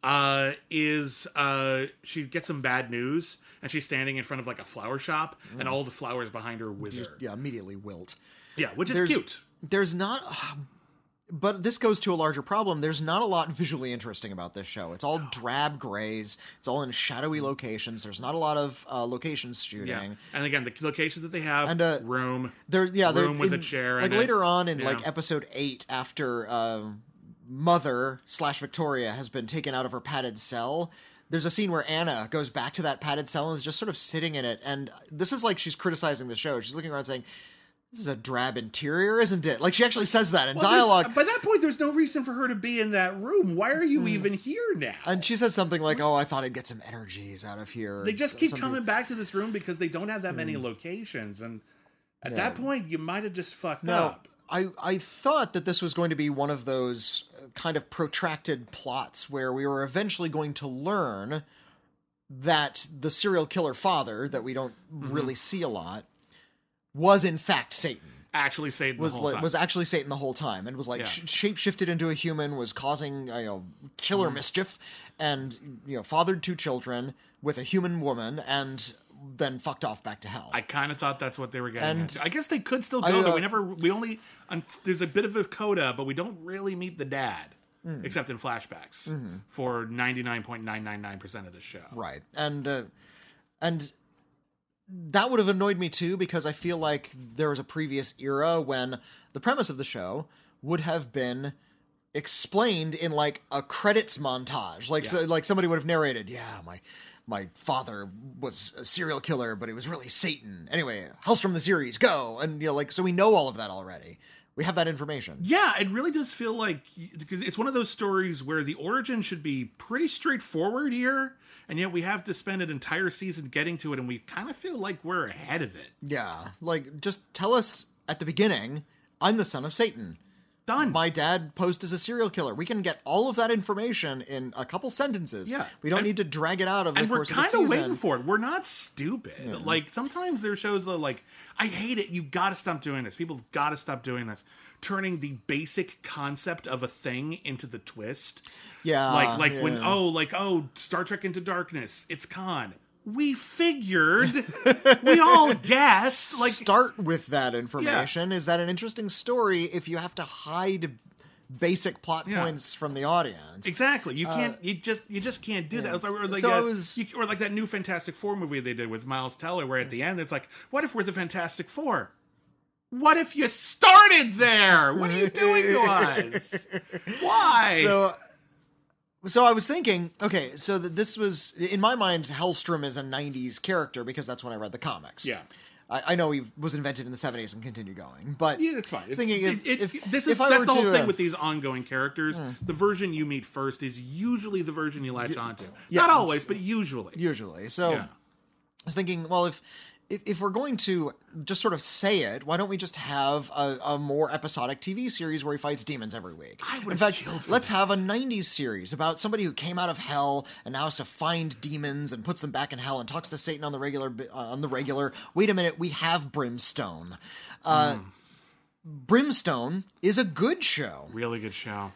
Uh, is uh, she gets some bad news and she's standing in front of like a flower shop and all the flowers behind her wither. Hmm. Just, yeah, immediately wilt. yeah, which is There's cute. There's not. But this goes to a larger problem. There's not a lot visually interesting about this show. It's all drab grays. It's all in shadowy locations. There's not a lot of uh, locations shooting. Yeah, and again, the locations that they have, And, uh, room, There, yeah, room with in- a chair, Like in it. later on in Yeah. like episode eight, after uh, Mother slash Victoria has been taken out of her padded cell. There's a scene where Anna goes back to that padded cell and is just sort of sitting in it. And this is like she's criticizing the show. She's looking around saying, "This is a drab interior, isn't it?" Like she actually says that in Well, dialogue. By that point, there's no reason for her to be in that room. Why are you Hmm. even here now? And she says something like, "Oh, I thought I'd get some energies out of here." they just keep coming back to this room because they don't have that many locations, and at that point, you might have just fucked Now, up. I I thought that this was going to be one of those uh, kind of protracted plots where we were eventually going to learn that the serial killer father that we don't Mm-hmm. really see a lot was in fact Satan. Actually, Satan Was the whole li- time. was actually Satan the whole time and was like Yeah. sh- shapeshifted into a human, was causing you know killer Mm-hmm. mischief, and you know fathered two children with a human woman, and then fucked off back to hell. I kind of thought that's what they were getting. And- at. I guess they could still go I, there. uh, We never. We only. Um, there's a bit of a coda, but we don't really meet the dad, Hmm. except in flashbacks Mm-hmm. for 99.999 percent of the show. Right. And uh, and that would have annoyed me too because I feel like there was a previous era when the premise of the show would have been explained in like a credits montage. Like so, like somebody would have narrated, "Yeah, my my father was a serial killer, but it was really Satan." Anyway, Hellstrom the series, go. And you know like so we know all of that already. We have that information. Yeah, it really does feel like because it's one of those stories where the origin should be pretty straightforward here, and yet we have to spend an entire season getting to it, and we kind of feel like we're ahead of it. Yeah. Like just tell us at the beginning, I'm the son of Satan. Done. my dad posed as a serial killer. We can get all of that information in a couple sentences. Yeah. we don't And- need to drag it out of the and we're course of the kind of waiting for it. We're not stupid. Like sometimes there are shows that like I hate it. You got to stop doing this. People have got to stop doing this. Turning the basic concept of a thing into the twist. Yeah, like like when oh like oh Star Trek Into Darkness. It's Khan. We figured. we all guessed. Like Start with that information. Is that an interesting story if you have to hide basic plot Yeah. points from the audience? Exactly. You can't. you just. You just can't do that. Like, or like, So uh, was- you- or like that new Fantastic Four movie they did with Miles Teller, where at the end it's like, "What if we're the Fantastic Four? What if you started there? What are you doing to us? Why?" So, so I was thinking, okay, so that this was in my mind, Hellstrom is a '90s character because that's when I read the comics. Yeah. I, I know he was invented in the '70s and continued going, but yeah, it's fine. It's, thinking if, it- if this is if that's the whole to, thing uh, with these ongoing characters. The version you meet first is usually the version you latch onto. yeah, Not always, but usually. usually. So Yeah. I was thinking, well, if if, if we're going to just sort of say it, why don't we just have a, a more episodic TV series where he fights demons every week? I In would've fact, let's that. have a '90s series about somebody who came out of hell and now has to find demons and puts them back in hell and talks to Satan on the regular. Uh, on the regular. Wait a minute, we have Brimstone. Uh, Hmm. Brimstone is a good show. Really good show.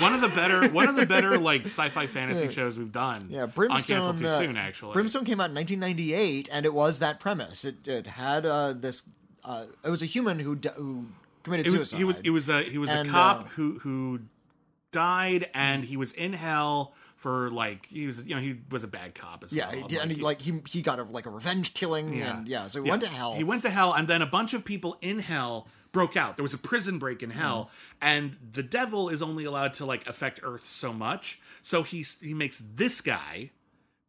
One of the better, one of the better like sci-fi fantasy shows we've done. Yeah, on Brimstone. Cancel Too uh, Soon. Actually, Brimstone came out in 1998, and it was that premise. It, it had uh, this. Uh, it was a human who d- who committed It was, suicide. he was he was a he was And, a cop uh, who who died and he was in hell for like he was you know he was a bad cop as yeah, well. he- and he, like he he got a, like a revenge killing, and yeah, so he Yeah. went to hell. He went to hell, and then a bunch of people in hell broke out. There was a prison break in hell, Mm-hmm. and the devil is only allowed to like affect Earth so much. So he he makes this guy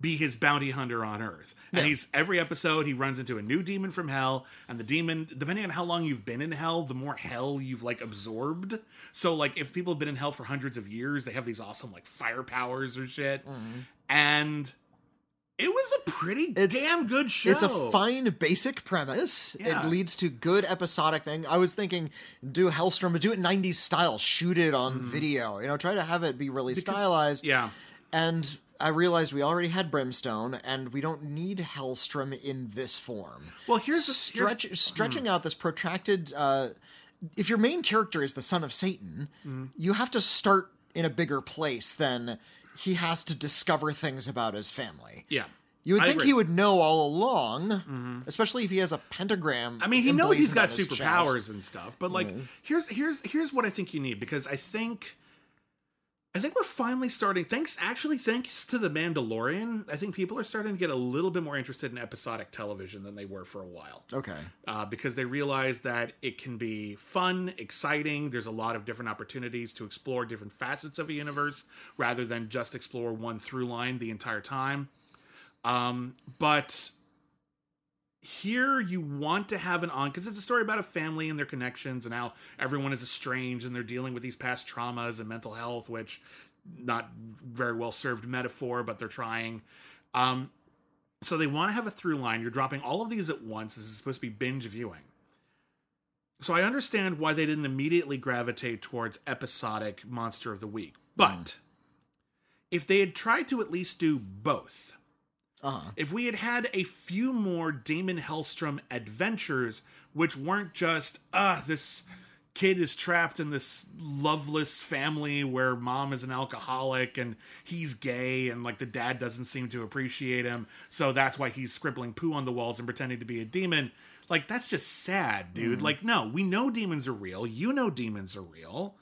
be his bounty hunter on Earth, and Yeah. he's every episode he runs into a new demon from hell, and the demon, depending on how long you've been in hell, the more hell you've like absorbed. So like if people have been in hell for hundreds of years, they have these awesome like fire powers or shit, and. It was a pretty. It's- damn good show. It's a fine basic premise. Yeah. It leads to good episodic thing. I was thinking, do Hellstrom, but do it 90s style. Shoot it on video. You know, try to have it be really stylized. Mm-hmm. Yeah. And I realized we already had Brimstone, and we don't need Hellstrom in this form. Well, here's the- Stretch, here's- stretching out this protracted. Uh, if your main character is the son of Satan, Mm-hmm. you have to start in a bigger place than he has to discover things about his family. Yeah. You would I think agree. he would know all along, mm-hmm. especially if he has a pentagram. I mean, he knows he's got emblazoned on his superpowers and stuff, but like, mm-hmm. here's here's here's what I think you need because I think, I think we're finally starting. Thanks, actually, thanks to the Mandalorian, I think people are starting to get a little bit more interested in episodic television than they were for a while. Okay. Uh, because they realize that it can be fun, exciting. There's a lot of different opportunities to explore different facets of a universe rather than just explore one through line the entire time. Um, but here you want to have an on because it's a story about a family and their connections and how everyone is estranged and they're dealing with these past traumas and mental health, which not very well served metaphor, but they're trying. Um, so they want to have a through line. You're dropping all of these at once. This is supposed to be binge viewing. So I understand why they didn't immediately gravitate towards episodic monster of the week. But if they had tried to at least do both, Uh-huh. if we had had a few more Daimon Hellstrom adventures, which weren't just, ah, this kid is trapped in this loveless family where mom is an alcoholic and he's gay and like the dad doesn't seem to appreciate him, so that's why he's scribbling poo on the walls and pretending to be a demon. Like, that's just sad, dude. Like, no, we know demons are real. You know demons are real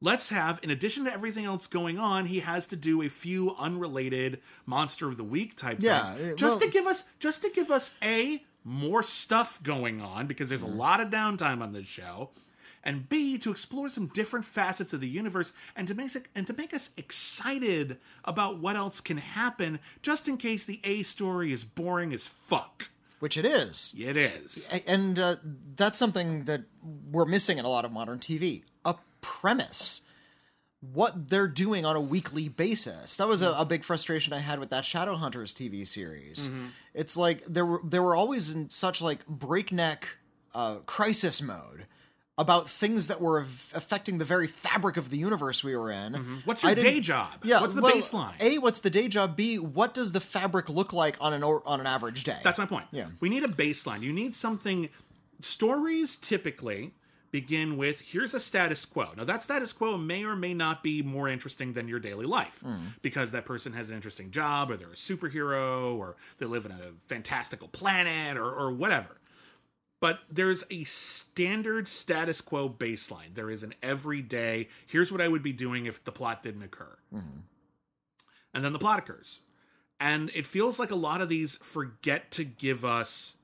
let's have in addition to everything else going on he has to do a few unrelated monster of the week type Yeah, things it- just well- to give us just to give us a more stuff going on because there's a lot of downtime on this show and b to explore some different facets of the universe and to make and to make us excited about what else can happen just in case the a story is boring as fuck. Which it is. it is. And uh, that's something that we're missing in a lot of modern TV premise. What they're doing on a weekly basis. That was a, a big frustration I had with that Shadowhunters TV series. It's like there were there were always in such like breakneck uh, crisis mode about things that were affecting the very fabric of the universe we were in. What's I your day job? Yeah, What's the well, baseline? A, what's the day job? B, what does the fabric look like on an or, on an average day? That's my point. Yeah. We need a baseline. You need something. Stories typically begin with here's a status quo. Now, that status quo may or may not be more interesting than your daily life hmm. because that person has an interesting job or they're a superhero or they live in a fantastical planet or, or whatever. But there's a standard status quo baseline. There is an everyday, here's what I would be doing if the plot didn't occur. Hmm. And then the plot occurs. And it feels like a lot of these forget to give us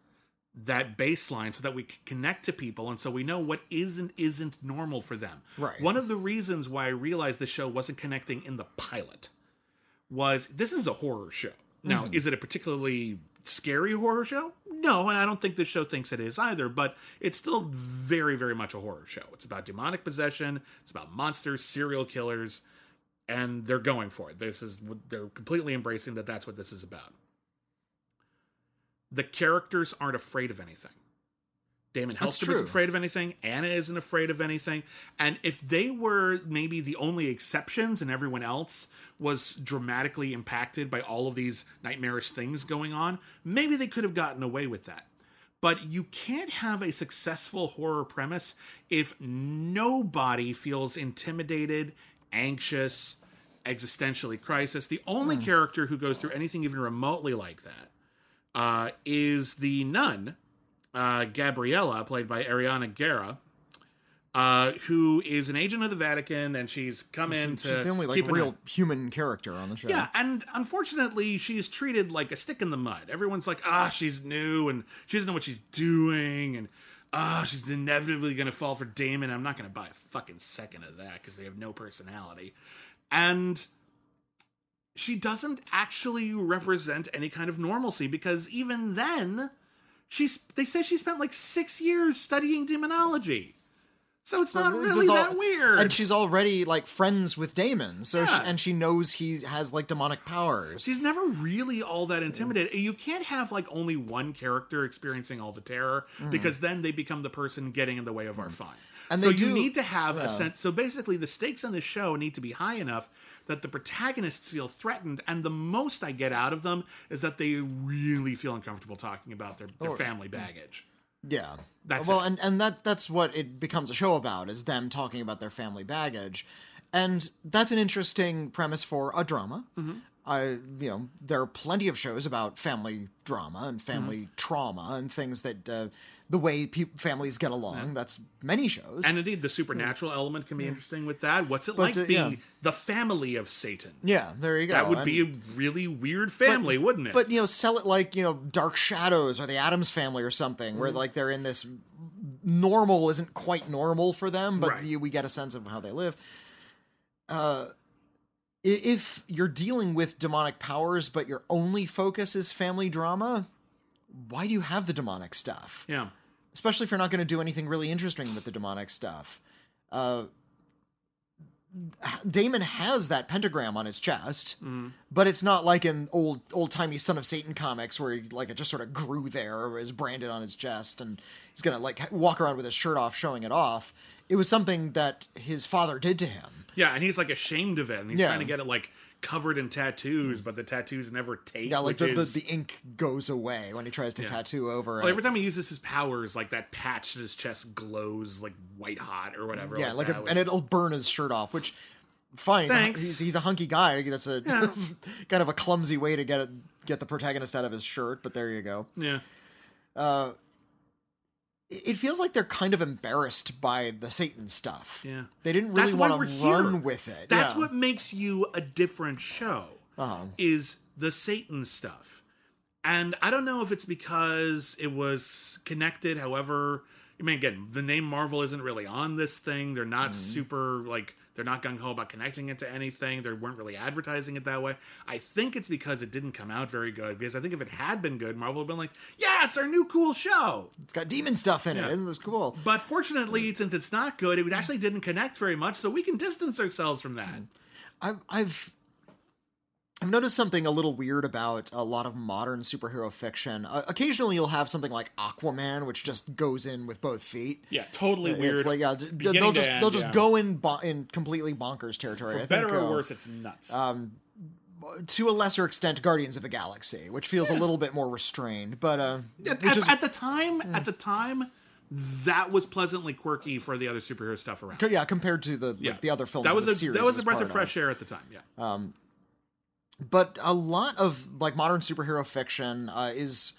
that baseline so that we can connect to people and so we know what is and isn't normal for them. Right. One of the reasons why I realized the show wasn't connecting in the pilot was this is a horror show. Now, mm-hmm. is it a particularly scary horror show? No, and I don't think this show thinks it is either, but it's still very, very much a horror show. It's about demonic possession, it's about monsters, serial killers, and they're going for it. This is they're completely embracing that that's what this is about. The characters aren't afraid of anything. Daimon Hellstrom isn't afraid of anything. Anna isn't afraid of anything. And if they were maybe the only exceptions and everyone else was dramatically impacted by all of these nightmarish things going on, maybe they could have gotten away with that. But you can't have a successful horror premise if nobody feels intimidated, anxious, existentially crisis. The only hmm. character who goes through anything even remotely like that uh, is the nun, uh, Gabriella, played by Ariana Guerra, uh, who is an agent of the Vatican, and she's come in to She's the only like keep an real eye- human character on the show. yeah, and unfortunately, she's treated like a stick in the mud. Everyone's like, ah, she's new and she doesn't know what she's doing, and ah, she's inevitably going to fall for Daimon. I'm not going to buy a fucking second of that because they have no personality. And she doesn't actually represent any kind of normalcy because even then, she's they say she spent like six years studying demonology. So it's not really all- that weird. And she's already like friends with Daimon, so Yeah. she, and she knows he has like demonic powers. She's never really all that intimidated. You can't have like only one character experiencing all the terror mm-hmm. because then they become the person getting in the way of our mm-hmm. fun. And so you do- need to have yeah. a sense. So basically, the stakes on the show need to be high enough that the protagonists feel threatened, and the most I get out of them is that they really feel uncomfortable talking about their, their family baggage. Yeah. That's well, it. and and that that's what it becomes a show about is them talking about their family baggage, and that's an interesting premise for a drama. Mm-hmm. I you know there are plenty of shows about family drama and family Mm-hmm. trauma and things that uh, the way peop families get along. That's many shows. And indeed, the supernatural element can be interesting with that. What's it But, like uh, being yeah. the family of Satan? yeah, there you go. That would And- be a really weird family, wouldn't it? But you know, sell it like you know, Dark Shadows or the Addams Family or something, Mm-hmm. where like they're in this normal isn't quite normal for them, but Right. you, we get a sense of how they live. Uh, if you're dealing with demonic powers, but your only focus is family drama, why do you have the demonic stuff? yeah. especially if you're not going to do anything really interesting with the demonic stuff. Uh, Daimon has that pentagram on his chest, but it's not like in old old timey Son of Satan comics where he, like it just sort of grew there or is branded on his chest and he's gonna like walk around with his shirt off, showing it off. It was something that his father did to him. Yeah, and he's like ashamed of it, and he's Yeah. trying to get it like covered in tattoos, but the tattoos never take. Yeah, like which the, the, is- the ink goes away when he tries to tattoo over. well, it. every time he uses his powers, like that patch in his chest glows like white hot or whatever. Yeah, like, that, a, which- and it'll burn his shirt off, which fine. He's a, Thanks. he's, he's a hunky guy. That's a kind of a clumsy way to get it, get the protagonist out of his shirt, but there you go. yeah, uh, It feels like they're kind of embarrassed by the Satan stuff. Yeah. they didn't really want we're to here. run with it. That's yeah. what makes you a different show. Uh-huh. Is the Satan stuff, and I don't know if it's because it was connected. However, I mean, again, the name Marvel isn't really on this thing. They're not Mm-hmm. super like they're not gung ho about connecting it to anything. They weren't really advertising it that way. I think it's because it didn't come out very good. Because I think if it had been good, Marvel would have been like, "Yeah, it's our new cool show." It's got demon stuff in Yeah. it. Isn't this cool? But fortunately, since it's not good, it actually didn't connect very much, so we can distance ourselves from that. I've I've I've noticed something a little weird about a lot of modern superhero fiction. Uh, occasionally, you'll have something like Aquaman, which just goes in with both feet. Yeah, totally It's weird. like yeah, Beginning they'll just end, they'll just yeah. go in bo- in completely bonkers territory. I For better think, or uh, worse, it's nuts. to a lesser extent, Guardians of the Galaxy, which feels a little bit more restrained, but uh, at, is at the time, at the time, that was pleasantly quirky for the other superhero stuff around. yeah compared to the Yeah, like, the other films. That was a series that was a breath of fresh air at the time. Yeah, but a lot of like modern superhero fiction uh, is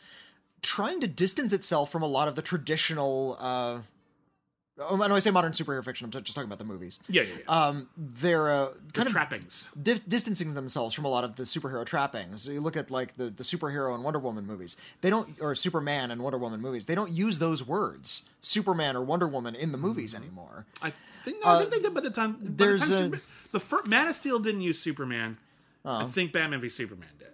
trying to distance itself from a lot of the traditional. Uh, oh, when I say modern superhero fiction, I'm just talking about the movies. yeah, yeah. yeah. Um, they're uh, The kind of trappings. di- distancing themselves from a lot of the superhero trappings. You look at like the, the superhero and Wonder Woman movies. They don't or Superman and Wonder Woman movies. They don't use those words, Superman or Wonder Woman, in the movies anymore. I think no, I think they did by the time. By Uh, there's the, time a- Super- the first Man of Steel didn't use Superman. I think Batman v Superman did.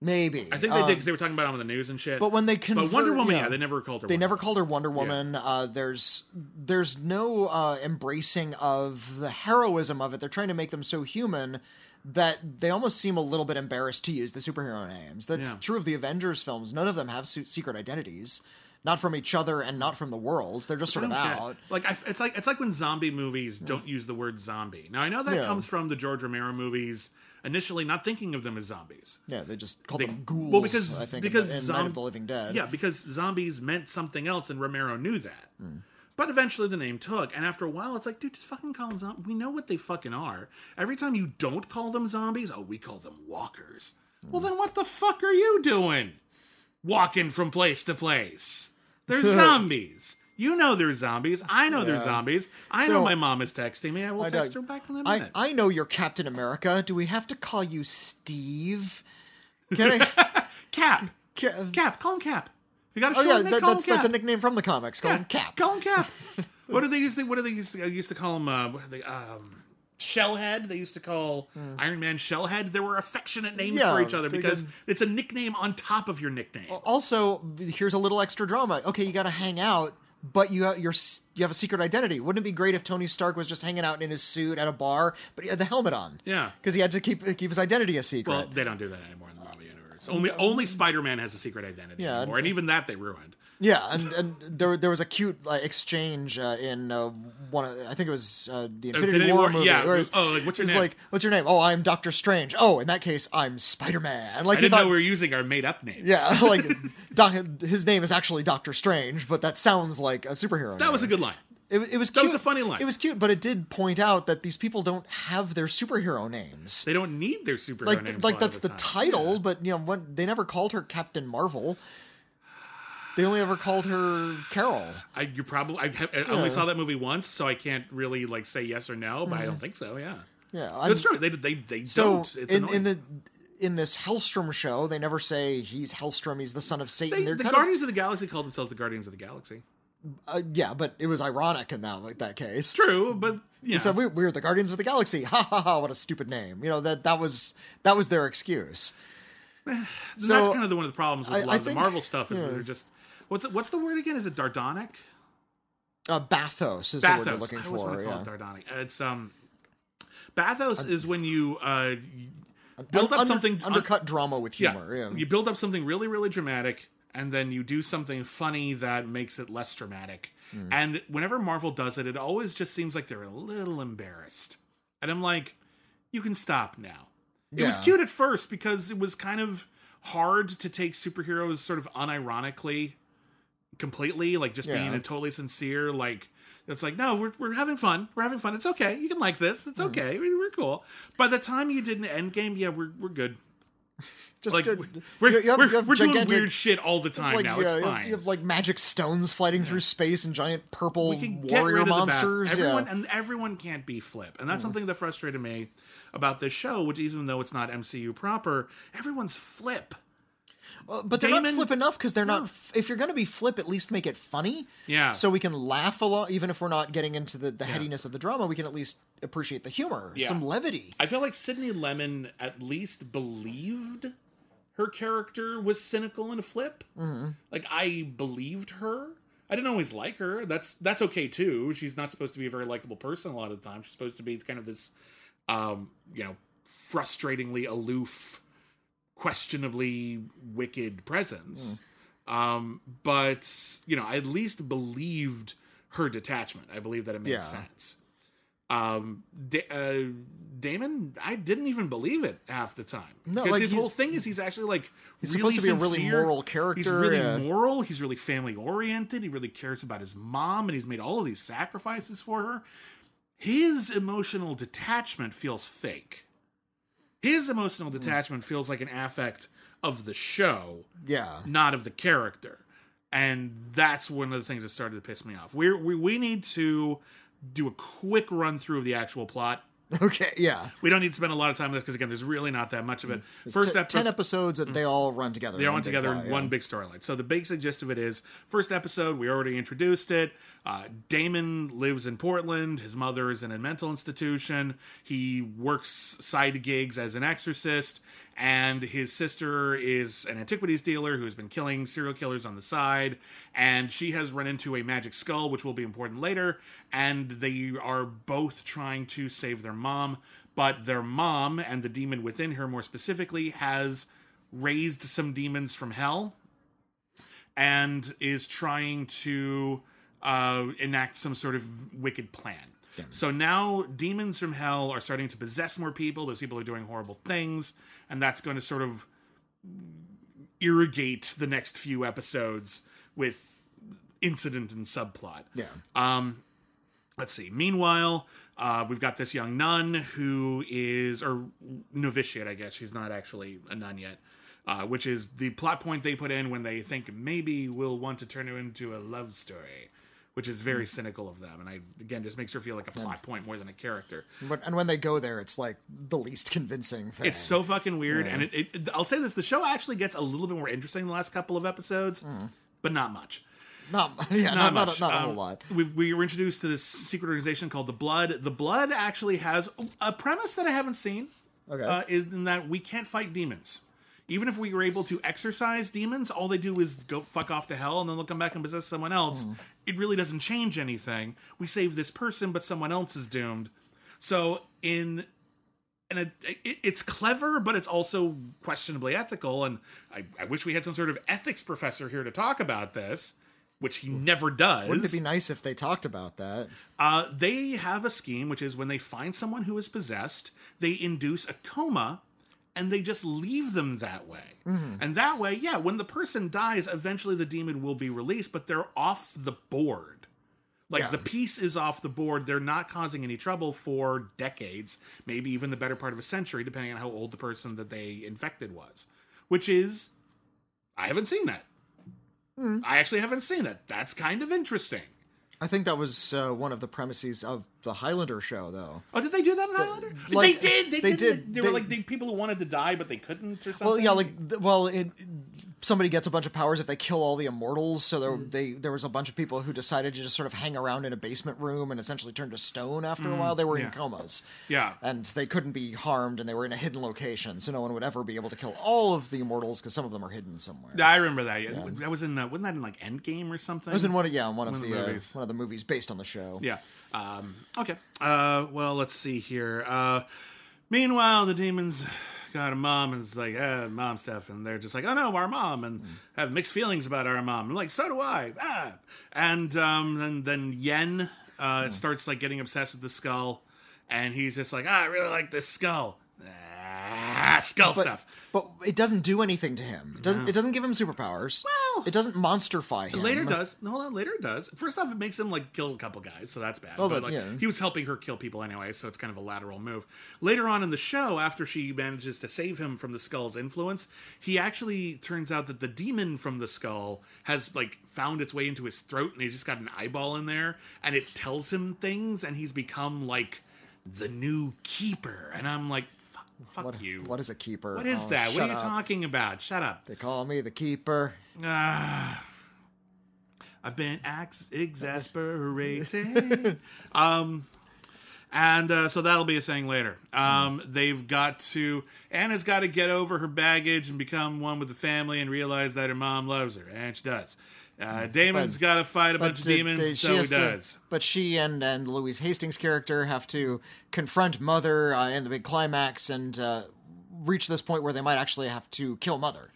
Maybe I think they Um, did because they were talking about it on the news and shit. But when they but convert, Wonder Woman, yeah, yeah, they never called her. They Wonder never Woman. called her Wonder Woman. Uh, there's there's no uh, embracing of the heroism of it. They're trying to make them so human that they almost seem a little bit embarrassed to use the superhero names. That's Yeah. true of the Avengers films. None of them have su- secret identities, not from each other and not from the world. They're just sort of don't get out. Like I, it's like it's like when zombie movies don't use the word zombie. Now I know that Yeah. comes from the George Romero movies. Initially, not thinking of them as zombies. Yeah, they just called They- them ghouls. well, because I think because in, in zom- Night of the Living Dead. Yeah, because zombies meant something else, and Romero knew that. Hmm. But eventually, the name took, and after a while, it's like, dude, just fucking call them zombies. We know what they fucking are. Every time you don't call them zombies, oh, we call them walkers. Hmm. Well, then what the fuck are you doing? Walking from place to place. They're zombies. You know they're zombies. I know they're Yeah. zombies. I So- know my mom is texting me. I will I text her back in a I, minute. I know you're Captain America. Do we have to call you Steve? Can I? Cap. Ca- Cap. Call him Cap. You got a oh yeah, that, Call him that's that's a nickname from the comics. Call him Cap. Call him Cap. what do they used to? What do they used to? I used to call him. Uh, what are they? Um, Shellhead. They used to call Iron Man Shellhead. There were affectionate names Hmm. Yeah, for each other they because it's a nickname on top of your nickname. Also, here's a little extra drama. Okay, you got to hang out, but you have, you're you have a secret identity. Wouldn't it be great if Tony Stark was just hanging out in his suit at a bar, but he had the helmet on? Yeah. because he had to keep keep his identity a secret. Well, they don't do that anymore in the Marvel universe. Only only Spider Man has a secret identity Yeah, anymore, and even that they ruined. Yeah, and, and there there was a cute uh, exchange uh, in uh, one. Of, I think it was uh, the Infinity, Infinity War, War, movie. yeah. where it was- Oh, like, what's your name? like, what's your name? Oh, I'm Doctor Strange. Oh, in that case, I'm Spider Man. Like I didn't thought, know we were using our made up names. yeah, like doc, his name is actually Doctor Strange, but that sounds like a superhero. that was a good line. It, it was that cute. was a funny line. It was cute, but it did point out that these people don't have their superhero names. They don't need their superhero like names. like that's the time. title, Yeah. but you know what? They never called her Captain Marvel. They only ever called her Carol. I you probably I, have, I only saw that movie once, so I can't really like say yes or no, but I don't think so. Yeah, Yeah, I'm- that's true. They they they So don't. It's in, annoying. in the in this Hellstrom show, they never say he's Hellstrom. He's the son of Satan. They- They're the kind Guardians of the Galaxy called themselves the Guardians of the Galaxy. of uh, yeah, but it was ironic in that like that case. True, but yeah, said we, we're the Guardians of the Galaxy. Ha ha ha! What a stupid name. You know that that was that was their excuse. And so, that's kind of the, one of the problems with I- a lot I of the think- Marvel stuff is that they're just what's it, what's the word again? Is it Dardonic? Uh, Bathos is the word Bathos. you're looking I for. want to call Yeah. it Dardonic. It's um, Bathos is when you uh build up Under- something undercut drama with humor. Yeah, You build up something really, really dramatic, and then you do something funny that makes it less dramatic. Hmm. And whenever Marvel does it, it always just seems like they're a little embarrassed. And I'm like, you can stop now. It was cute at first because it was kind of hard to take superheroes sort of unironically, completely, like just being Yeah. a totally sincere, like, it's like, no, we're, we're having fun. We're having fun. It's okay. You can like this. Hmm. It's okay. We- We're cool. By the time you did an Endgame, yeah, we're, we're good just like good. we're, You- have- we're, you have we're doing weird shit all the time like, now. yeah, It's fine. You have like magic stones fighting through space and giant purple we can get warrior monsters. Everyone yeah. and everyone can't be flip, and Hmm. that's something that frustrated me about this show. Which even though it's not MCU proper, everyone's flip. But they're not flip enough because they're No. not. If you're going to be flip, at least make it funny. Yeah. So we can laugh a lot, even if we're not getting into the, the headiness of the drama. We can at least appreciate the humor, Yeah. some levity. I feel like Sydney Lemmon at least believed her character was cynical and flip. Mm-hmm. Like I believed her. I didn't always like her. That's that's okay too. She's not supposed to be a very likable person a lot of the time. She's supposed to be kind of this, um, you know, frustratingly aloof, questionably wicked presence. Um, but you know, I at least believed her detachment. I believe that it made Yeah. sense. Um, da- uh, Daimon, I didn't even believe it half the time. No, because like, his whole thing is he's actually like He's really supposed to be a really moral character. He's really yeah. moral. He's really family oriented. He really cares about his mom, and he's made all of these sacrifices for her. His emotional detachment feels fake. His emotional Hmm. detachment feels like an affect of the show, Yeah. not of the character. And that's one of the things that started to piss me off. We're, we we need to do a quick run through of the actual plot. Okay. Yeah. We don't need to spend a lot of time on this because again, there's really not that much of it. It's First t- episode, ten episodes that they all run together. they all run together in yeah. one big storyline. So the basic gist of it is: first episode, we already introduced it. Uh, Daimon lives in Portland. His mother is in a mental institution. He works side gigs as an exorcist, and his sister is an antiquities dealer who's been killing serial killers on the side. And she has run into a magic skull, which will be important later. And they are both trying to save their mom. but their mom and the demon within her, more specifically, has raised some demons from hell and is trying to uh, enact some sort of wicked plan. So now demons from hell are starting to possess more people. Those people are doing horrible things, and that's going to sort of irrigate the next few episodes with incident and subplot. Yeah. Um, let's see. Meanwhile, uh, we've got this young nun who is, or novitiate, I guess. She's not actually a nun yet. Uh, which is the plot point they put in when they think maybe we'll want to turn it into a love story, which is very cynical of them. And I again just makes her feel like a plot point more than a character. But, and when they go there, it's like the least convincing thing. It's so fucking weird, and it, it. I'll say this: the show actually gets a little bit more interesting the last couple of episodes, but not much. not yeah, Not, not, not, much. a, not a Um, whole lot. We, we were introduced to this secret organization called the Blood. The Blood actually has a premise that I haven't seen. Okay. Uh, is in that we can't fight demons. Even if we were able to exorcise demons, all they do is go fuck off to hell and then they'll come back and possess someone else. Hmm. It really doesn't change anything. We save this person, but someone else is doomed. So in and it, it's clever, but it's also questionably ethical. And I, I wish we had some sort of ethics professor here to talk about this, which he never does. Wouldn't it be nice if they talked about that? Uh, they have a scheme, which is when they find someone who is possessed, they induce a coma and they just leave them that way. And that way, yeah, when the person dies, eventually the demon will be released, but they're off the board. Like Yeah. the piece is off the board. They're not causing any trouble for decades, maybe even the better part of a century, depending on how old the person that they infected was. Which is, I haven't seen that. I actually haven't seen it. That's kind of interesting. I think that was uh, one of the premises of the Highlander show, though. Oh, did they do that in Highlander? like, they did. They, they did. did. They, were like the people who wanted to die, but they couldn't, or something. Well, yeah, like well, it, somebody gets a bunch of powers if they kill all the immortals. So there, Hmm. they there was a bunch of people who decided to just sort of hang around in a basement room and essentially turn to stone after a while. They were yeah. in comas. Yeah. and they couldn't be harmed, and they were in a hidden location, so no one would ever be able to kill all of the immortals because some of them are hidden somewhere. I remember that. Yeah. That was in. Uh, wasn't that in like Endgame or something? It was in one of yeah, in one, of of the the, uh, one of the movies based on the show. Yeah. Um, okay. Uh, well, let's see here. Uh, meanwhile, the demons got a mom and it's like, eh, mom stuff. And they're just like, oh no, our mom. And have mixed feelings about our mom. And like, so do I. Ah. And um, then, then Yen uh, starts like getting obsessed with the skull. And he's just like, ah, I really like this skull. Ah, skull But, stuff. but it doesn't do anything to him. It doesn't. It doesn't give him superpowers. Well- it doesn't monsterfy him. Later does. No, hold on. Later it does. First off, it makes him like kill a couple guys, so that's bad. Oh, but like yeah. he was helping her kill people anyway, so it's kind of a lateral move. Later on in the show, after she manages to save him from the skull's influence, he actually turns out that the demon from the skull has like found its way into his throat, and he's just got an eyeball in there, and it tells him things, and he's become like the new keeper. And I'm like, fuck, What, you. what is a keeper? what is Oh, that? What are you up. talking about? Shut up. They call me the keeper. Ah, I've been ax- exasperated. um, and uh, so that'll be a thing later. Um, They've got to Anna's got to get over her baggage and become one with the family and realize that her mom loves her, and she does. Uh, Daimon's got to fight a bunch of demons, they- so he to- does. but she and and Louise Hastings' character have to confront Mother uh, in the big climax and uh, reach this point where they might actually have to kill Mother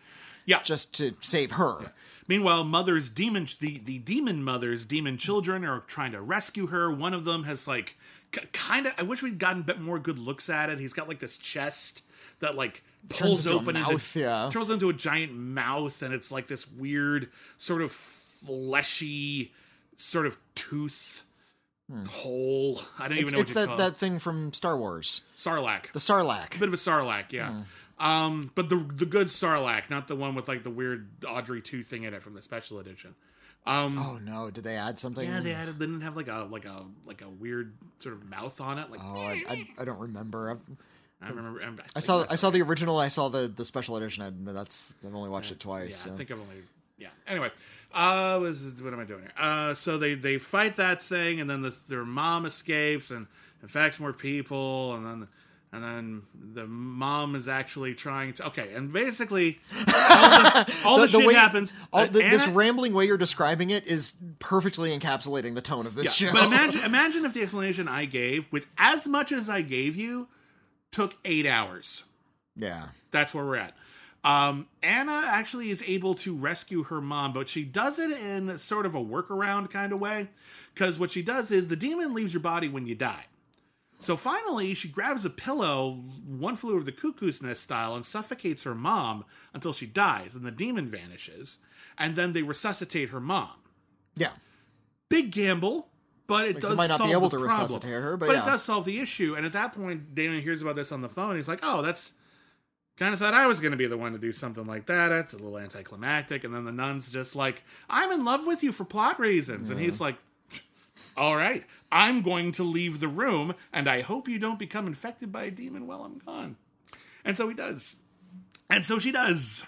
Yeah, just to save her. Meanwhile, mother's demon, the, the demon mother's demon children are trying to rescue her. One of them has like kind of. I wish we'd gotten a bit more good looks at it. He's got like this chest that like pulls into open mouth, into yeah. turns into a giant mouth, and it's like this weird sort of fleshy sort of tooth hole. I don't even It's, know it's what that, that thing from Star Wars, Sarlacc. the Sarlacc. A bit of a Sarlacc, yeah. Um, but the the good Sarlacc, not the one with like the weird Audrey two thing in it from the special edition. Um, oh no, did they add something? Yeah, they added. They didn't have like a like a like a weird sort of mouth on it. Like Oh, I, I, I don't remember. I've, I remember. I'm- I saw I saw the original. I saw the the special edition. And that's I've only watched it Yeah, twice. so. I think I've only. Yeah. Anyway, uh, was what am I doing here? Uh, so they they fight that thing, and then the, their mom escapes and infects more people, and then. And then the mom is actually trying to. Okay, and basically, all the, all the, shit way- happens. all- the- this rambling way you're describing it is perfectly encapsulating the tone of this Yeah, show. But imagine, imagine if the explanation I gave, with as much as I gave you, took eight hours. Yeah. That's where we're at. Um, Anna actually is able to rescue her mom, but she does it in sort of a workaround kind of way. Because what she does is the demon leaves your body when you die. So finally, she grabs a pillow, one flew over the cuckoo's nest style, and suffocates her mom until she dies, and the demon vanishes. And then they resuscitate her mom. Yeah. Big gamble, but it Like, does might not be solve able the to problem. resuscitate her, but it yeah. does solve the issue. And at that point, Daimon hears about this on the phone. He's like, "Oh, that's kind of thought I was going to be the one to do something like that. That's a little anticlimactic." And then the nun's just like, "I'm in love with you for plot reasons," and he's like, "All right, I'm going to leave the room, and I hope you don't become infected by a demon while I'm gone." And so he does. And so she does.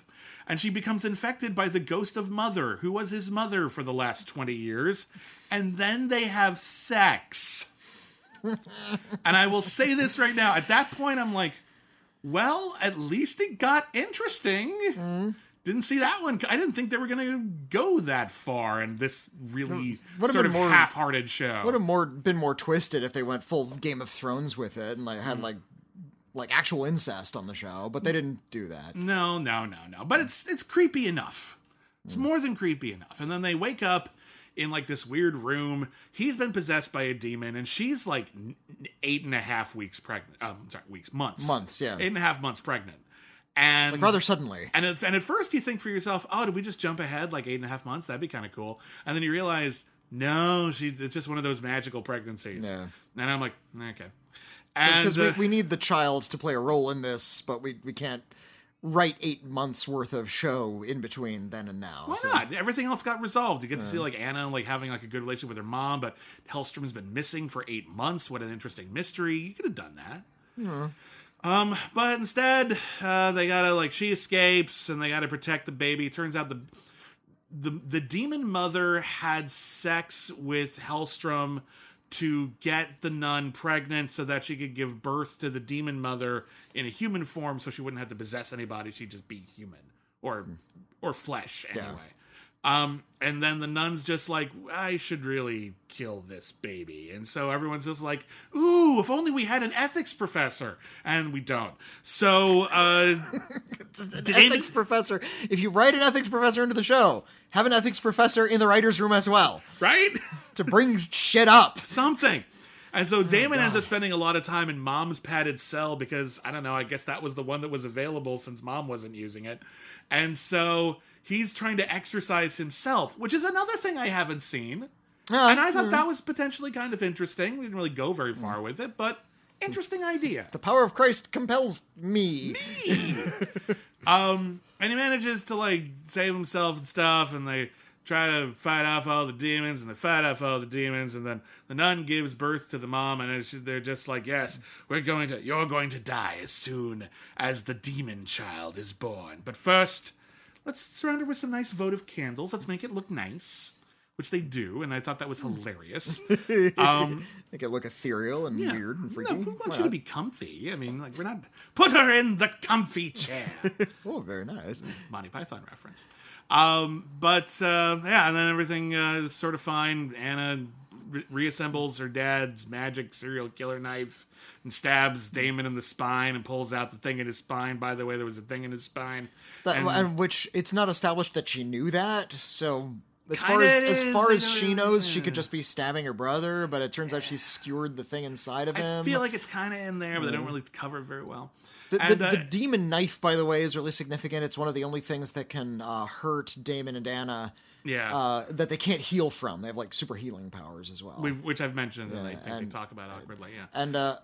And she becomes infected by the ghost of mother, who was his mother for the last 20 years. And then they have sex. and I will say this right now. At that point, I'm like, well, at least it got interesting. Mm-hmm. Didn't see that one. I didn't think they were going to go that far in this really Would've sort of more- half-hearted show. Would have more been more twisted if they went full Game of Thrones with it and like had mm. like like actual incest on the show, but they didn't do that. No, no, no, no. But it's it's creepy enough. It's more than creepy enough. And then they wake up in like this weird room. He's been possessed by a demon, and she's like eight and a half weeks pregnant. Um, sorry, weeks, months, Months, yeah. eight and a half months pregnant. And Like rather suddenly. and at, and at first you think for yourself, oh, did we just jump ahead like eight and a half months? That'd be kind of cool. And then you realize, no, she it's just one of those magical pregnancies. Yeah. And I'm like, okay. Because uh, we, we need the child to play a role in this, but we, we can't write eight months worth of show in between then and now. Why so- not? Everything else got resolved. You get to see like Anna like having like a good relationship with her mom, but Hellstrom's been missing for eight months. What an interesting mystery. You could have done that. Um, but instead, uh, they gotta like she escapes and they gotta protect the baby. Turns out the the the demon mother had sex with Hellstrom to get the nun pregnant so that she could give birth to the demon mother in a human form so she wouldn't have to possess anybody. She'd just be human or or flesh anyway um and then the nun's just like i should really kill this baby and so everyone's just like ooh if only we had an ethics professor and we don't so uh An ethics professor. If you write an ethics professor into the show, have an ethics professor in the writer's room as well right to bring shit up. something. And so Daimon ends up spending a lot of time in mom's padded cell because I don't know, I guess that was the one that was available since mom wasn't using it. And so he's trying to exorcise himself, which is another thing I haven't seen. Ah, and I thought that was potentially kind of interesting. We didn't really go very far with it, but interesting idea. The power of Christ compels me. Um, and he manages to like save himself and stuff, and they try to fight off all the demons, and they fight off all the demons, and then the nun gives birth to the mom, and it's, they're just like, "Yes, we're going to, you're going to die as soon as the demon child is born, but first, let's surround her with some nice votive candles. Let's make it look nice." Which they do, and I thought that was hilarious. um, Make it look ethereal and yeah. weird and freaky. No, we want you to be comfy. I mean, like we're not. Put her in the comfy chair. Oh, very nice. Monty Python reference. Um, but uh, yeah, and then everything uh, is sort of fine. Anna re- reassembles her dad's magic serial killer knife and stabs Daimon in the spine and pulls out the thing in his spine. By the way, there was a thing in his spine. That, And- and, which it's not established that she knew that. So as far as as is, far as she knows, she could just be stabbing her brother. But it turns out she skewered the thing inside of him. I feel like it's kind of in there, but they don't really cover it very well. the, and, the, uh, the demon knife, by the way, is really significant. It's one of the only things that can uh, hurt Daimon and Anna. Yeah. Uh, that they can't heal from. They have like super healing powers as well. we, which I've mentioned that I think we and- talk about awkwardly. Yeah. and uh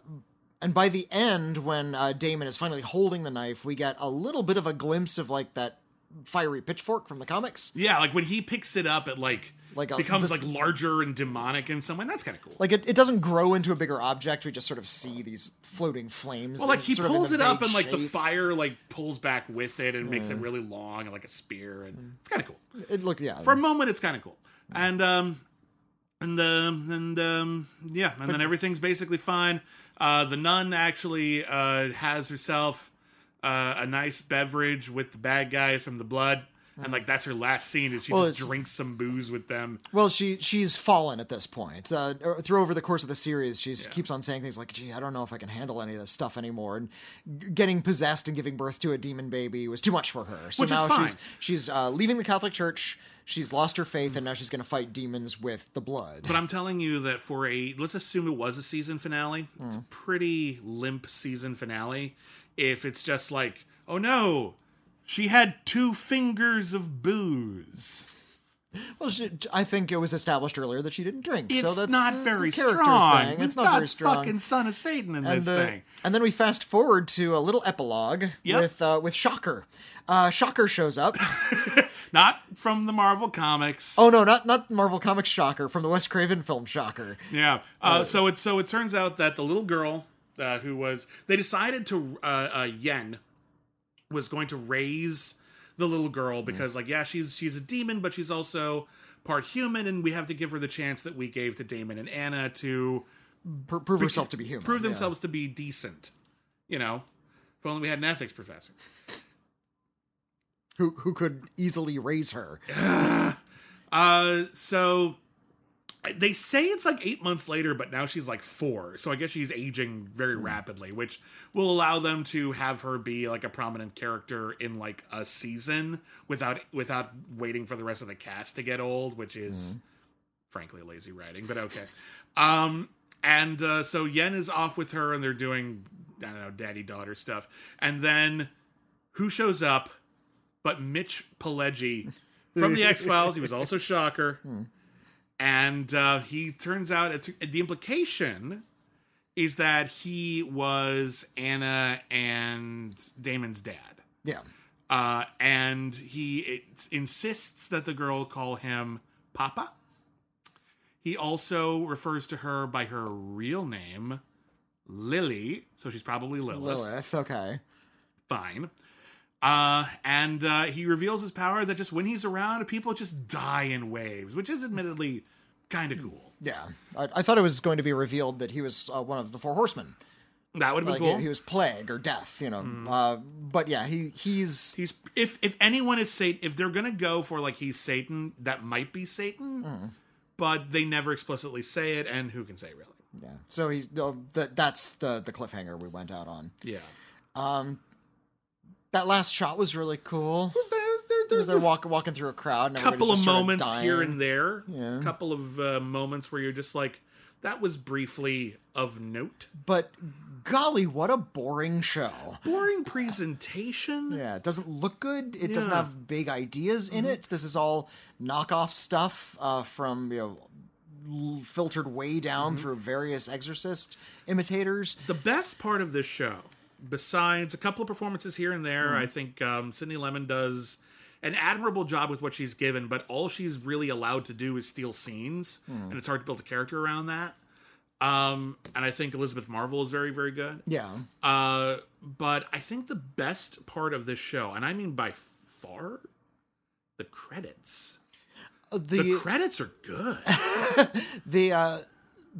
and by the end when uh, daimon is finally holding the knife we get a little bit of a glimpse of like that fiery pitchfork from the comics Yeah, like when he picks it up, it like Like a- becomes this- like larger and demonic in some way. That's kind of cool. like it, it doesn't grow into a bigger object we just sort of see these floating flames Well, like he pulls it up and like the fire like pulls back with it and makes it really long and like a spear and it's kind of cool. it look yeah For a moment, it's kind of cool. And um, and um, and um, yeah, and then everything's basically fine. Uh, the nun actually uh has herself uh, a nice beverage with the bad guys from the blood. and like that's her last scene is she Well, just drinks some booze with them. Well, she she's fallen at this point. Uh, through over the course of the series, she keeps on saying things like, "Gee, I don't know if I can handle any of this stuff anymore." And getting possessed and giving birth to a demon baby was too much for her. So Which now she's she's uh, leaving the Catholic Church. She's lost her faith, and now she's going to fight demons with the blood. But I'm telling you that for a let's assume it was a season finale, it's Hmm. a pretty limp season finale. If it's just like, oh no, she had two fingers of booze. Well, she, I think it was established earlier that she didn't drink. It's so that's not very strong. Thing. We've It's not got very strong. fucking son of Satan in and, this uh, thing. and then we fast forward to a little epilogue Yep. with uh, with Shocker. Uh, Shocker shows up. Not from the Marvel comics. oh no, not not Marvel Comics Shocker from the Wes Craven film Shocker. Yeah. Uh, so it so it turns out that the little girl uh, who was they decided to uh, uh, Yen was going to raise the little girl because like yeah she's she's a demon but she's also part human and we have to give her the chance that we gave to Daimon and Anna to Pr- prove herself to be human. prove yeah. themselves to be decent. You know, if only we had an ethics professor. Who who could easily raise her? Uh, so they say it's like eight months later, but now she's like four. So I guess she's aging very rapidly, which will allow them to have her be like a prominent character in like a season without without waiting for the rest of the cast to get old, which is frankly lazy writing, but okay. Um, and uh, so Yen is off with her, and they're doing I don't know daddy daughter stuff, and then who shows up? But Mitch Pileggi from the X Files. He was also Shocker, and uh, he turns out the implication is that he was Anna and Daimon's dad. Yeah. Uh, and he it, insists that the girl call him Papa. He also refers to her by her real name, Lily. So she's probably Lilith. Lilith. Okay. Fine. Uh, and uh, he reveals his power that just when he's around, people just die in waves, which is admittedly kind of cool. Yeah. I, I thought it was going to be revealed that he was uh, one of the four horsemen. That would have Like been cool. he, he was plague or death, you know. Uh, but yeah, he he's He's if if anyone is Satan, if they're gonna go for like he's Satan, that might be Satan, but they never explicitly say it, and who can say really? yeah. So he's uh, that that's the the cliffhanger we went out on. Yeah. That last shot was really cool. There, there's They're a walk, walking through a crowd. A couple of moments dying. here and there, Yeah. a couple of uh, moments where you're just like, that was briefly of note. But golly, what a boring show. Boring presentation. Yeah, it doesn't look good. It doesn't Mm-hmm. have big ideas in it. This is all knockoff stuff uh, from you know filtered way down Mm-hmm. through various Exorcist imitators. The best part of this show, besides a couple of performances here and there, I think um, Sydney Lemmon does an admirable job with what she's given, but all she's really allowed to do is steal scenes, Hmm. and it's hard to build a character around that. Um, and I think Elizabeth Marvel is very, very good. Yeah, Uh, but I think the best part of this show, and I mean by far, the credits. Uh, The, the credits are good. the uh,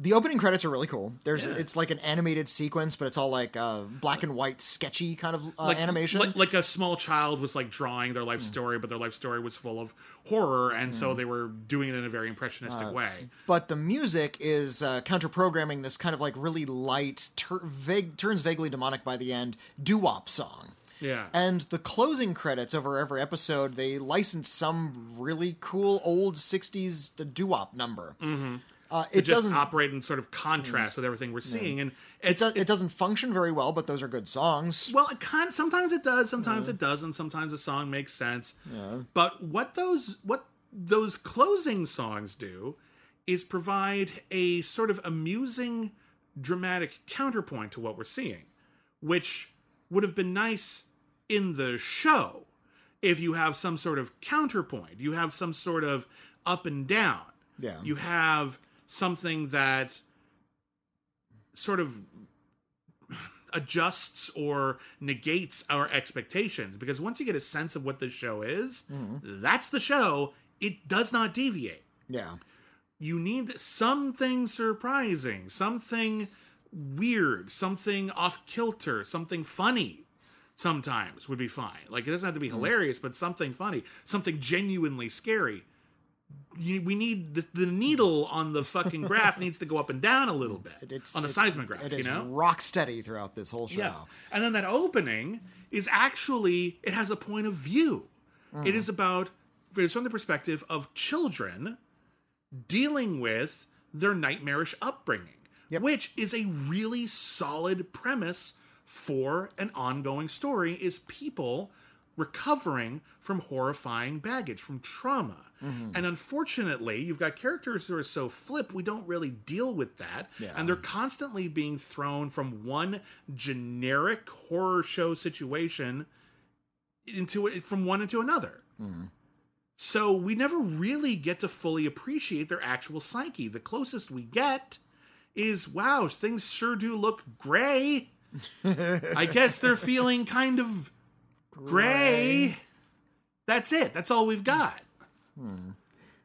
the opening credits are really cool. There's Yeah. it's like an animated sequence, but it's all like uh, black and white, sketchy kind of uh, animation. Like, like a small child was like drawing their life Hmm. story, but their life story was full of horror, and so they were doing it in a very impressionistic Uh, way. but the music is uh, counter programming this kind of like really light, tur- vague, turns vaguely demonic by the end doo wop song. Yeah. And the closing credits over every episode, they license some really cool old '60s doo wop number. Mm-hmm. Uh, it just doesn't. operate in sort of contrast with everything we're seeing, and it, does, it doesn't function very well, but those are good songs. Well, it kind of, sometimes it does, sometimes it doesn't. Sometimes a song makes sense. But what those what those closing songs do is provide a sort of amusing, dramatic counterpoint to what we're seeing, which would have been nice in the show if you have some sort of counterpoint. You have some sort of up and down. Yeah. You have something that sort of adjusts or negates our expectations because once you get a sense of what this show is, that's the show. It does not deviate. Yeah. You need something surprising, something weird, something off kilter, something funny, sometimes would be fine. Like it doesn't have to be Mm-hmm. hilarious, but something funny, something genuinely scary. You, we need the, the needle on the fucking graph needs to go up and down a little bit It's on the it's- seismograph. It you is know, rock steady throughout this whole show. yeah. And then that opening is actually it has a point of view. Mm. It is about it's from the perspective of children dealing with their nightmarish upbringing, Yep. which is a really solid premise for an ongoing story is people recovering from horrifying baggage, from trauma. Mm-hmm. And unfortunately, you've got characters who are so flip, we don't really deal with that. Yeah. And they're constantly being thrown from one generic horror show situation into it from one into another. So we never really get to fully appreciate their actual psyche. The closest we get is wow, things sure do look gray. I guess they're feeling kind of gray. That's it. That's all we've got.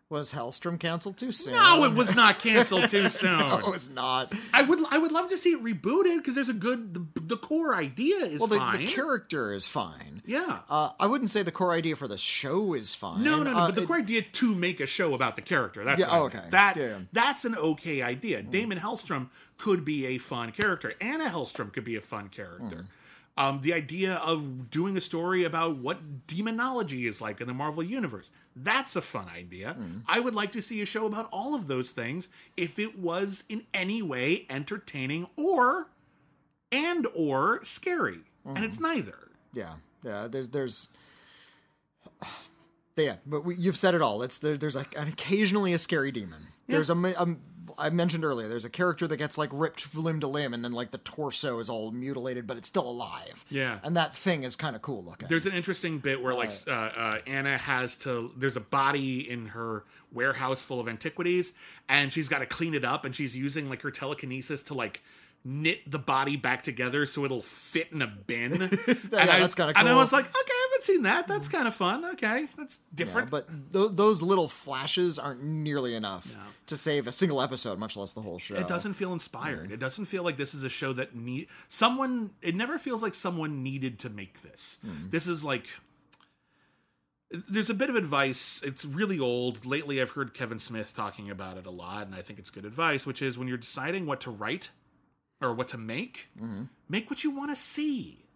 Was Hellstrom canceled too soon? No, it was not canceled too soon. No, it was not. I would I would love to see it rebooted because there's a good the, the core idea is Well, the, fine. the character is fine. yeah. Uh, I wouldn't say the core idea for the show is fine. No, no, no. Uh, but the it- core idea to make a show about the character. That's Yeah, what I oh, mean. okay. That Yeah, yeah. that's an okay idea. Daimon Hellstrom could be a fun character. Anna Hellstrom could be a fun character. Mm. Um, the idea of doing a story about what demonology is like in the Marvel universe. That's a fun idea. Mm. I would like to see a show about all of those things if it was in any way entertaining or and or scary. And Mm. it's neither. Yeah, yeah. There's, there's, yeah. But we, you've said it all. It's there, there's like an occasionally a scary demon. There's a, um, I mentioned earlier. There's a character that gets like ripped limb to limb, and then like the torso is all mutilated, but it's still alive. Yeah. and that thing is kind of cool looking. There's an interesting bit where like uh, uh, Anna has to. There's a body in her warehouse full of antiquities, and she's got to clean it up, and she's using like her telekinesis to like knit the body back together so it'll fit in a bin. And I- that's kinda And I was like, okay, haven't seen that. That's mm. kind of fun. Okay, that's Yeah, different. but th- those little flashes aren't nearly enough to save a single episode, much less the whole show. It doesn't feel inspired. Mm. It doesn't feel like this is a show that need someone. It never feels like someone needed to make this. Mm. This is like. There's a bit of advice. It's really old. Lately, I've heard Kevin Smith talking about it a lot, and I think it's good advice. Which is when you're deciding what to write or what to make, mm-hmm. make what you want to see.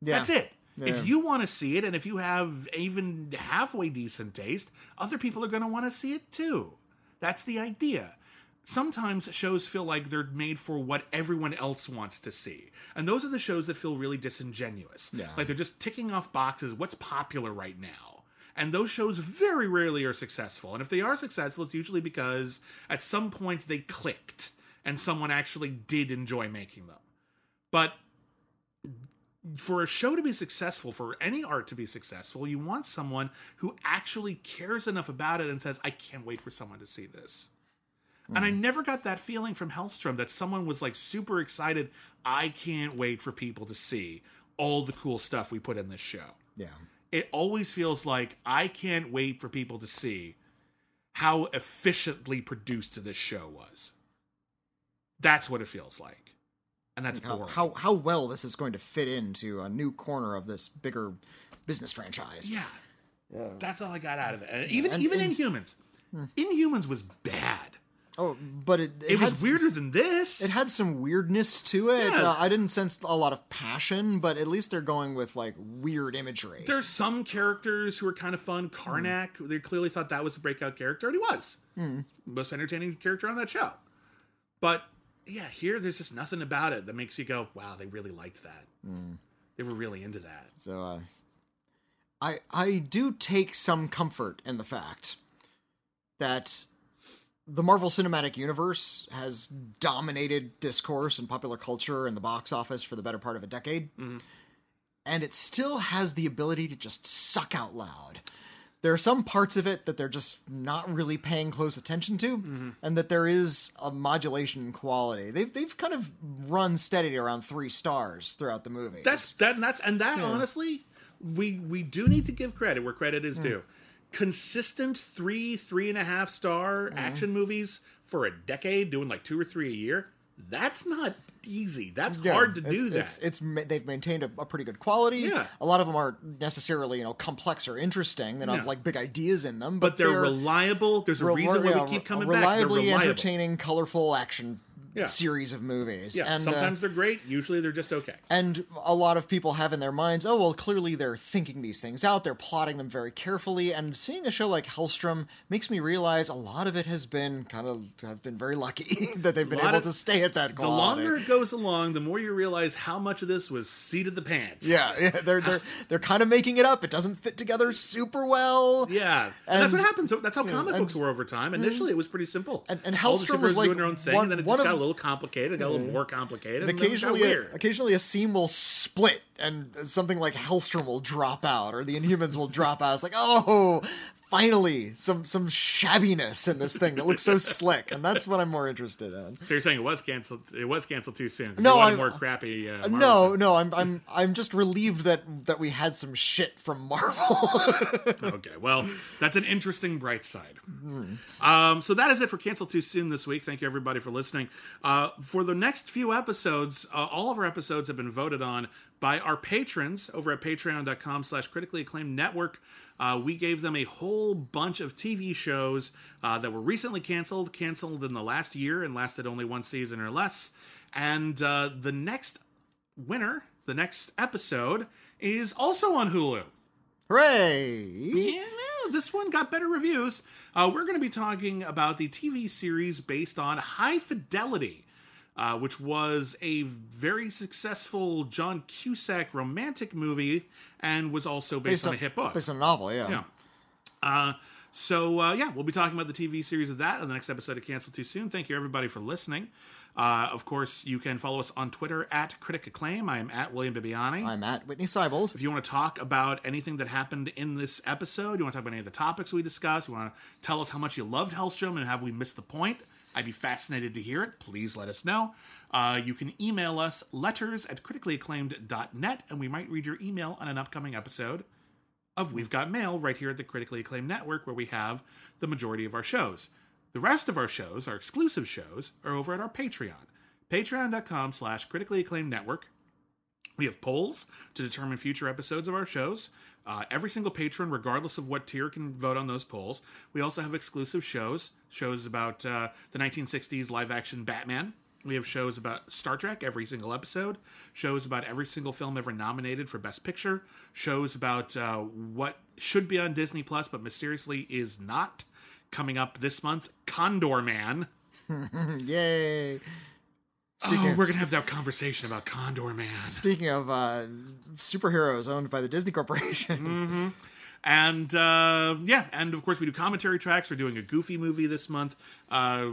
Yeah. That's it. Yeah. If you want to see it, and if you have even halfway decent taste, other people are going to want to see it too. That's the idea. Sometimes shows feel like they're made for what everyone else wants to see. And those are the shows that feel really disingenuous. Yeah. Like they're just ticking off boxes, what's popular right now. And those shows very rarely are successful. And if they are successful, it's usually because at some point they clicked and someone actually did enjoy making them. But for a show to be successful, for any art to be successful, you want someone who actually cares enough about it and says, I can't wait for someone to see this. And I mm. never got that feeling from Hellstrom that someone was like super excited. I can't wait for people to see all the cool stuff we put in this show. Yeah. It always feels like I can't wait for people to see how efficiently produced this show was. That's what it feels like. And that's How, boring. how how well this is going to fit into a new corner of this bigger business franchise. Yeah. That's all I got out of it. And even and- even and- Inhumans. Hmm. Inhumans was bad. Oh, but it it, It, had, was weirder than this. It had some weirdness to it. Yeah. Uh, I didn't sense a lot of passion, but at least they're going with like weird imagery. There's some characters who are kind of fun. Karnak, hmm. they clearly thought that was a breakout character, and he was. Hmm. Most entertaining character on that show. But yeah, here there's just nothing about it that makes you go, wow, they really liked that. They were really into that. So uh, I I do take some comfort in the fact that the Marvel Cinematic Universe has dominated discourse and popular culture and the box office for the better part of a decade. And it still has the ability to just suck out loud. There are some parts of it that they're just not really paying close attention to, mm-hmm. and that there is a modulation in quality. They've they've kind of run steady around three stars throughout the movie. That's that, and that's and that. Honestly, we we do need to give credit where credit is due. Consistent three three and a half star mm-hmm. action movies for a decade, doing like two or three a year. That's not easy. That's Yeah, hard to do that. It's, it's they've maintained a, a pretty good quality. Yeah. A lot of them aren't necessarily you know complex or interesting. They don't have like big ideas in them, but but, they're, reliable. There's a re- reason why we keep coming reliably back. They're reliable. entertaining, colorful action Yeah. series of movies. Yeah, and, uh, sometimes they're great. Usually they're just okay. and a lot of people have in their minds, oh, well, clearly they're thinking these things out. They're plotting them very carefully. And seeing a show like Hellstrom makes me realize a lot of it has been kind of, have been very lucky that they've been able of- to stay at that goal. The longer it goes along, the more you realize how much of this was seat of the pants. yeah, yeah, they're they're they're kind of making it up. It doesn't fit together super well. Yeah, and, that's what happens. That's how comic and- books were over time. Initially, it was pretty simple. And- and Hellstrom was like doing their own thing, one- and then it just got a little complicated, got a little more complicated, And and, occasionally, a, occasionally a scene will split, and something like Hellstrom will drop out, or the Inhumans will drop out. It's like, oh, finally, some some shabbiness in this thing that looks so slick, and that's what I'm more interested in. So you're saying it was canceled? It was canceled too soon. No, you wanted I- more crappy. Uh, No, stuff. no, I'm I'm I'm just relieved that that we had some shit from Marvel. Okay, well, that's an interesting bright side. Hmm. Um, so that is it for Cancel Too Soon this week. Thank you, everybody, for listening. Uh, for the next few episodes, uh, all of our episodes have been voted on by our patrons over at patreon.com slash critically acclaimed network. Uh, we gave them a whole bunch of TV shows uh, that were recently canceled, canceled in the last year and lasted only one season or less. And uh, the next winner, the next episode, is also on Hulu. Hooray! Yeah, this one got better reviews. Uh, we're going to be talking about the TV series based on High Fidelity, uh, which was a very successful John Cusack romantic movie and was also based, on, a hit book. Based on a novel, yeah. Yeah. Uh, so uh, yeah, we'll be talking about the TV series of that in the next episode of Cancel Too Soon. Thank you everybody for listening. Uh, of course, you can follow us on Twitter at Critic Acclaim. I am at William Bibbiani. I'm at Witney Seibold. If you want to talk about anything that happened in this episode, you want to talk about any of the topics we discussed, you want to tell us how much you loved Hellstrom and have we missed the point, I'd be fascinated to hear it. Please let us know. Uh, you can email us letters at criticallyacclaimed.net, and we might read your email on an upcoming episode of We've Got Mail right here at the Critically Acclaimed Network, where we have the majority of our shows. The rest of our shows, our exclusive shows, are over at our Patreon. Patreon.com slash critically acclaimed network. We have polls to determine future episodes of our shows. Uh, every single patron, regardless of what tier, can vote on those polls. We also have exclusive shows, shows about uh, the 1960s live action Batman. We have shows about Star Trek every single episode, shows about every single film ever nominated for Best Picture, shows about uh, what should be on Disney Plus but mysteriously is not. Coming up this month, Condorman. Yay! Oh, we're gonna have that conversation about Condorman. Speaking of uh, superheroes owned by the Disney Corporation, Mm-hmm. And uh, yeah, and of course we do commentary tracks. We're doing a Goofy movie this month. A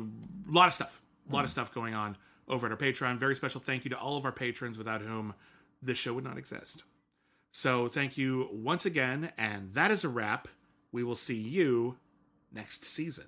lot of stuff, a lot of stuff going on over at our Patreon. Very special thank you to all of our patrons, without whom this show would not exist. So thank you once again, and that is a wrap. We will see you next season.